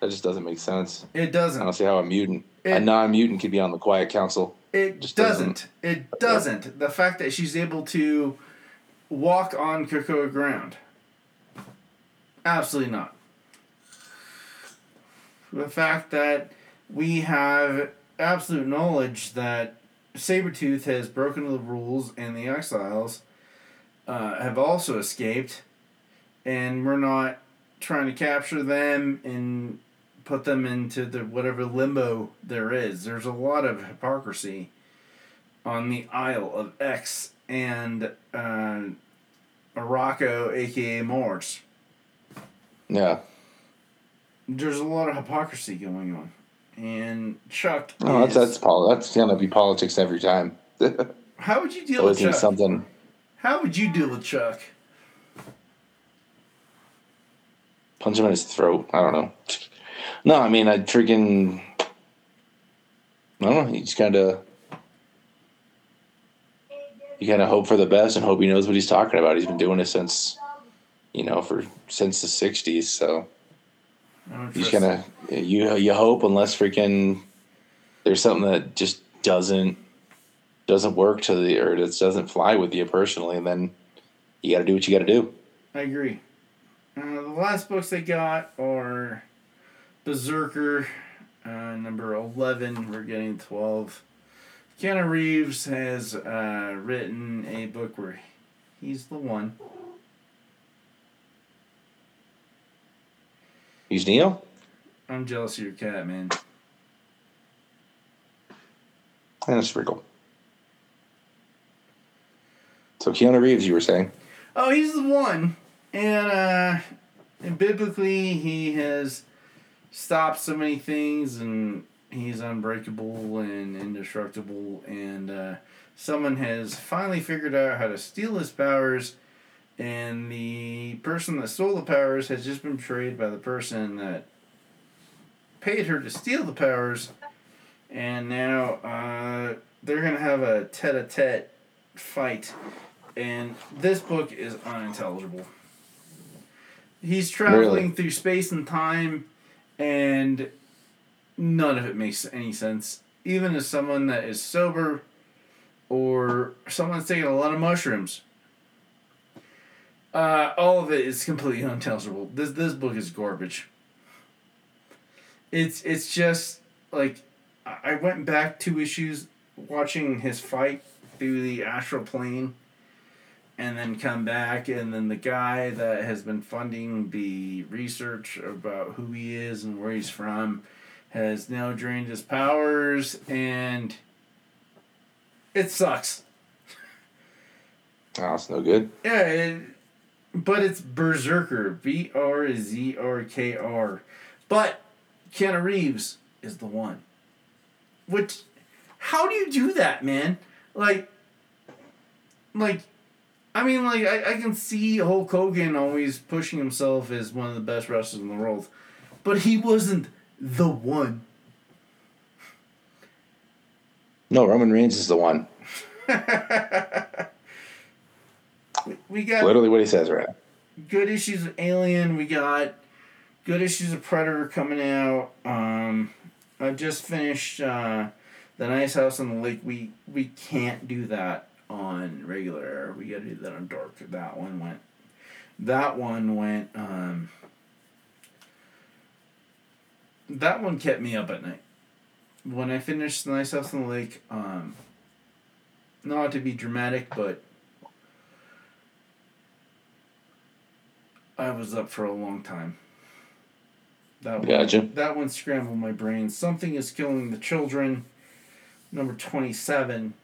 That just doesn't make sense. It doesn't. I don't see how a mutant, a non-mutant, could be on the Quiet Council. It just doesn't. It doesn't. The fact that she's able to walk on Krakoa ground. Absolutely not. The fact that we have absolute knowledge that Sabretooth has broken the rules and the exiles uh, have also escaped, and we're not trying to capture them and put them into the whatever limbo there is. There's a lot of hypocrisy on the Isle of X and uh, Arakko, aka Mars. Yeah. There's a lot of hypocrisy going on, and Chuck. Oh, that's is- that's pol- That's gonna be politics every time. How would you deal with Chuck? something. How would you deal with Chuck? Punch him in his throat. I don't know. No, I mean I freaking. I don't know. You just kind of. You kind of hope for the best and hope he knows what he's talking about. He's been doing it since, you know, for since the '60s. So he's you kind of you you hope unless freaking there's something that just doesn't doesn't work to the or it doesn't fly with you personally, and then you got to do what you got to do. I agree. Uh, the last books they got are Berserker, uh, number 11. We're getting 12. Keanu Reeves has uh, written a book where he's the one. He's Neo. I'm jealous of your cat, man. And it's pretty cool. So Keanu Reeves, you were saying? Oh, he's the one. And, uh, and biblically, he has stopped so many things and he's unbreakable and indestructible. And uh, someone has finally figured out how to steal his powers. And the person that stole the powers has just been betrayed by the person that paid her to steal the powers. And now uh, they're going to have a tete a tete fight and this book is unintelligible. He's traveling Really? through space and time, and none of it makes any sense. Even as someone that is sober, or someone that's taking a lot of mushrooms, uh, all of it is completely unintelligible. This this book is garbage. It's it's just like I I went back two issues watching his fight through the astral plane and then come back and then the guy that has been funding the research about who he is and where he's from has now drained his powers and it sucks. Oh, that's no good. yeah it, but it's berserker b-r-z-r-k-r but Keanu Reeves is the one. Which how do you do that man? Like like I mean, like I, I can see Hulk Hogan always pushing himself as one of the best wrestlers in the world, but he wasn't the one. No, Roman Reigns is the one. we, we got Literally what he says, right? good issues of Alien. We got good issues of Predator coming out. Um, I just finished uh, the Nice House on the Lake. We we can't do that on regular air. We got to do that on dark. That one went. That one went. Um, that one kept me up at night. When I finished the Nice House on the Lake, um, not to be dramatic, but I was up for a long time. That one, Gotcha. That one scrambled my brain. Something is killing the children. Number twenty seven.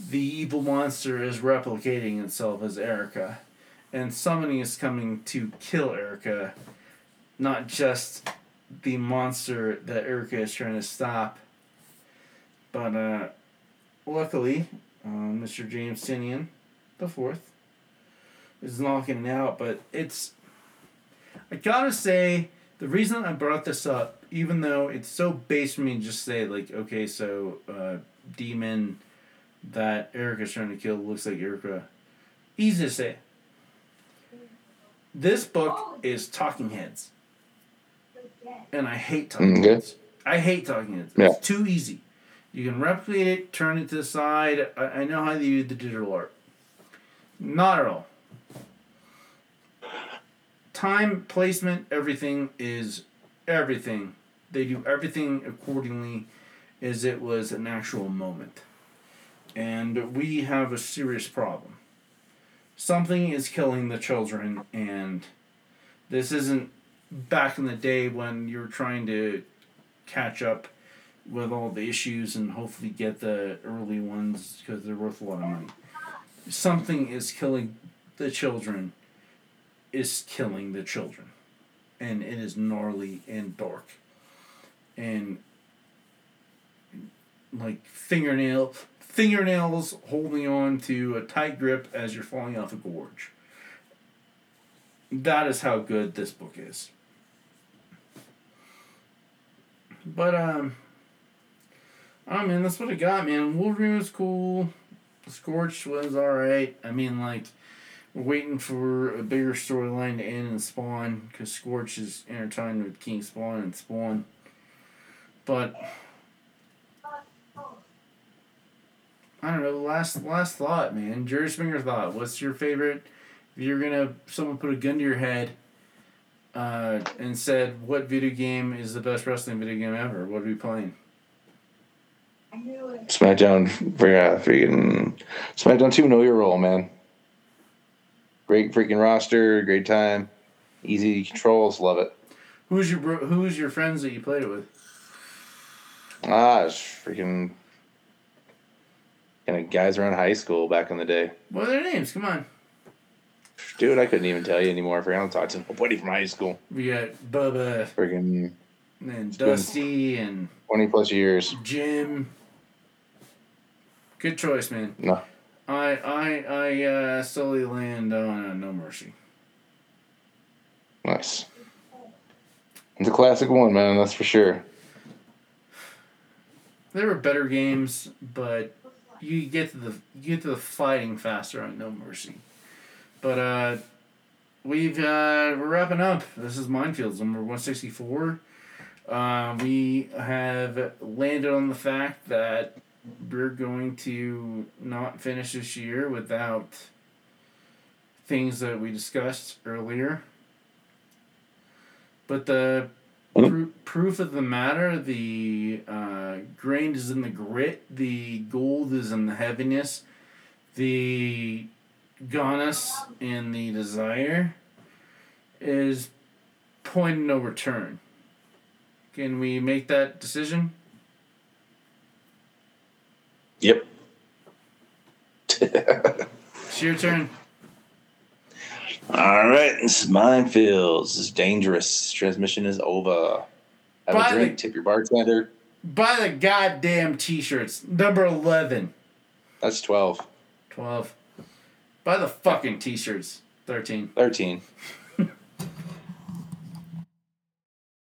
The evil monster is replicating itself as Erica, and somebody is coming to kill Erica. Not just the monster that Erica is trying to stop. But uh, luckily, uh, Mr. James Tynion, the fourth, is knocking it out. But it's I gotta say, the reason I brought this up, even though it's so base for me to just say, like, okay, so uh, demon that Erica's trying to kill looks like Erica. Easy to say. This book is Talking Heads. And I hate Talking mm, Okay. Heads. I hate Talking Heads. Yeah. It's too easy. You can replicate it, turn it to the side. I, I know how they do the digital art. Not at all time placement everything is everything they do everything accordingly as it was an actual moment and we have a serious problem something is killing the children and this isn't back in the day when you're trying to catch up with all the issues and hopefully get the early ones because they're worth a lot of money something is killing the children is killing the children. And it is gnarly and dark. And like fingernail fingernails holding on to a tight grip as you're falling off a gorge. That is how good this book is. But um Oh man, that's what I got, man. Wolverine was cool. Scorch was alright. I mean like we're waiting for a bigger storyline to end in Spawn because Scorch is intertwined with King Spawn and Spawn. But I don't know. Last last thought, man. Jerry Springer thought. What's your favorite? If you're gonna someone put a gun to your head, uh, and said what video game is the best wrestling video game ever? What are we playing? SmackDown, uh, freaking SmackDown Two. Know your role, man. Great freaking roster, great time, easy controls, love it. Who's your bro- Who's your friends that you played it with? Ah, it's freaking kind of guys around high school back in the day. What are their names? Come on. Dude, I couldn't even tell you anymore. I forgot to talk to nobody from high school. We got Bubba Freaking and Dusty and twenty plus years. Jim. Good choice, man. No, I I I uh, slowly land on uh, No Mercy. nice. It's a classic one, man. That's for sure. There were better games, but you get to the you get to the fighting faster on No Mercy. But uh, we've uh, we're wrapping up. This is Mindfields number one sixty four. Uh, we have landed on the fact that we're going to not finish this year without things that we discussed earlier. But the Pro- proof of the matter the uh, grain is in the grit the gold is in the heaviness the gonus and the desire is point of no return. Can we make that decision? Yep. it's your turn All right, this is Mindfields. This is dangerous. Transmission is over. Have a drink. the- Tip your bartender. buy the goddamn t-shirts number 11 That's twelve. 12 Buy the fucking t-shirts. Thirteen. Thirteen.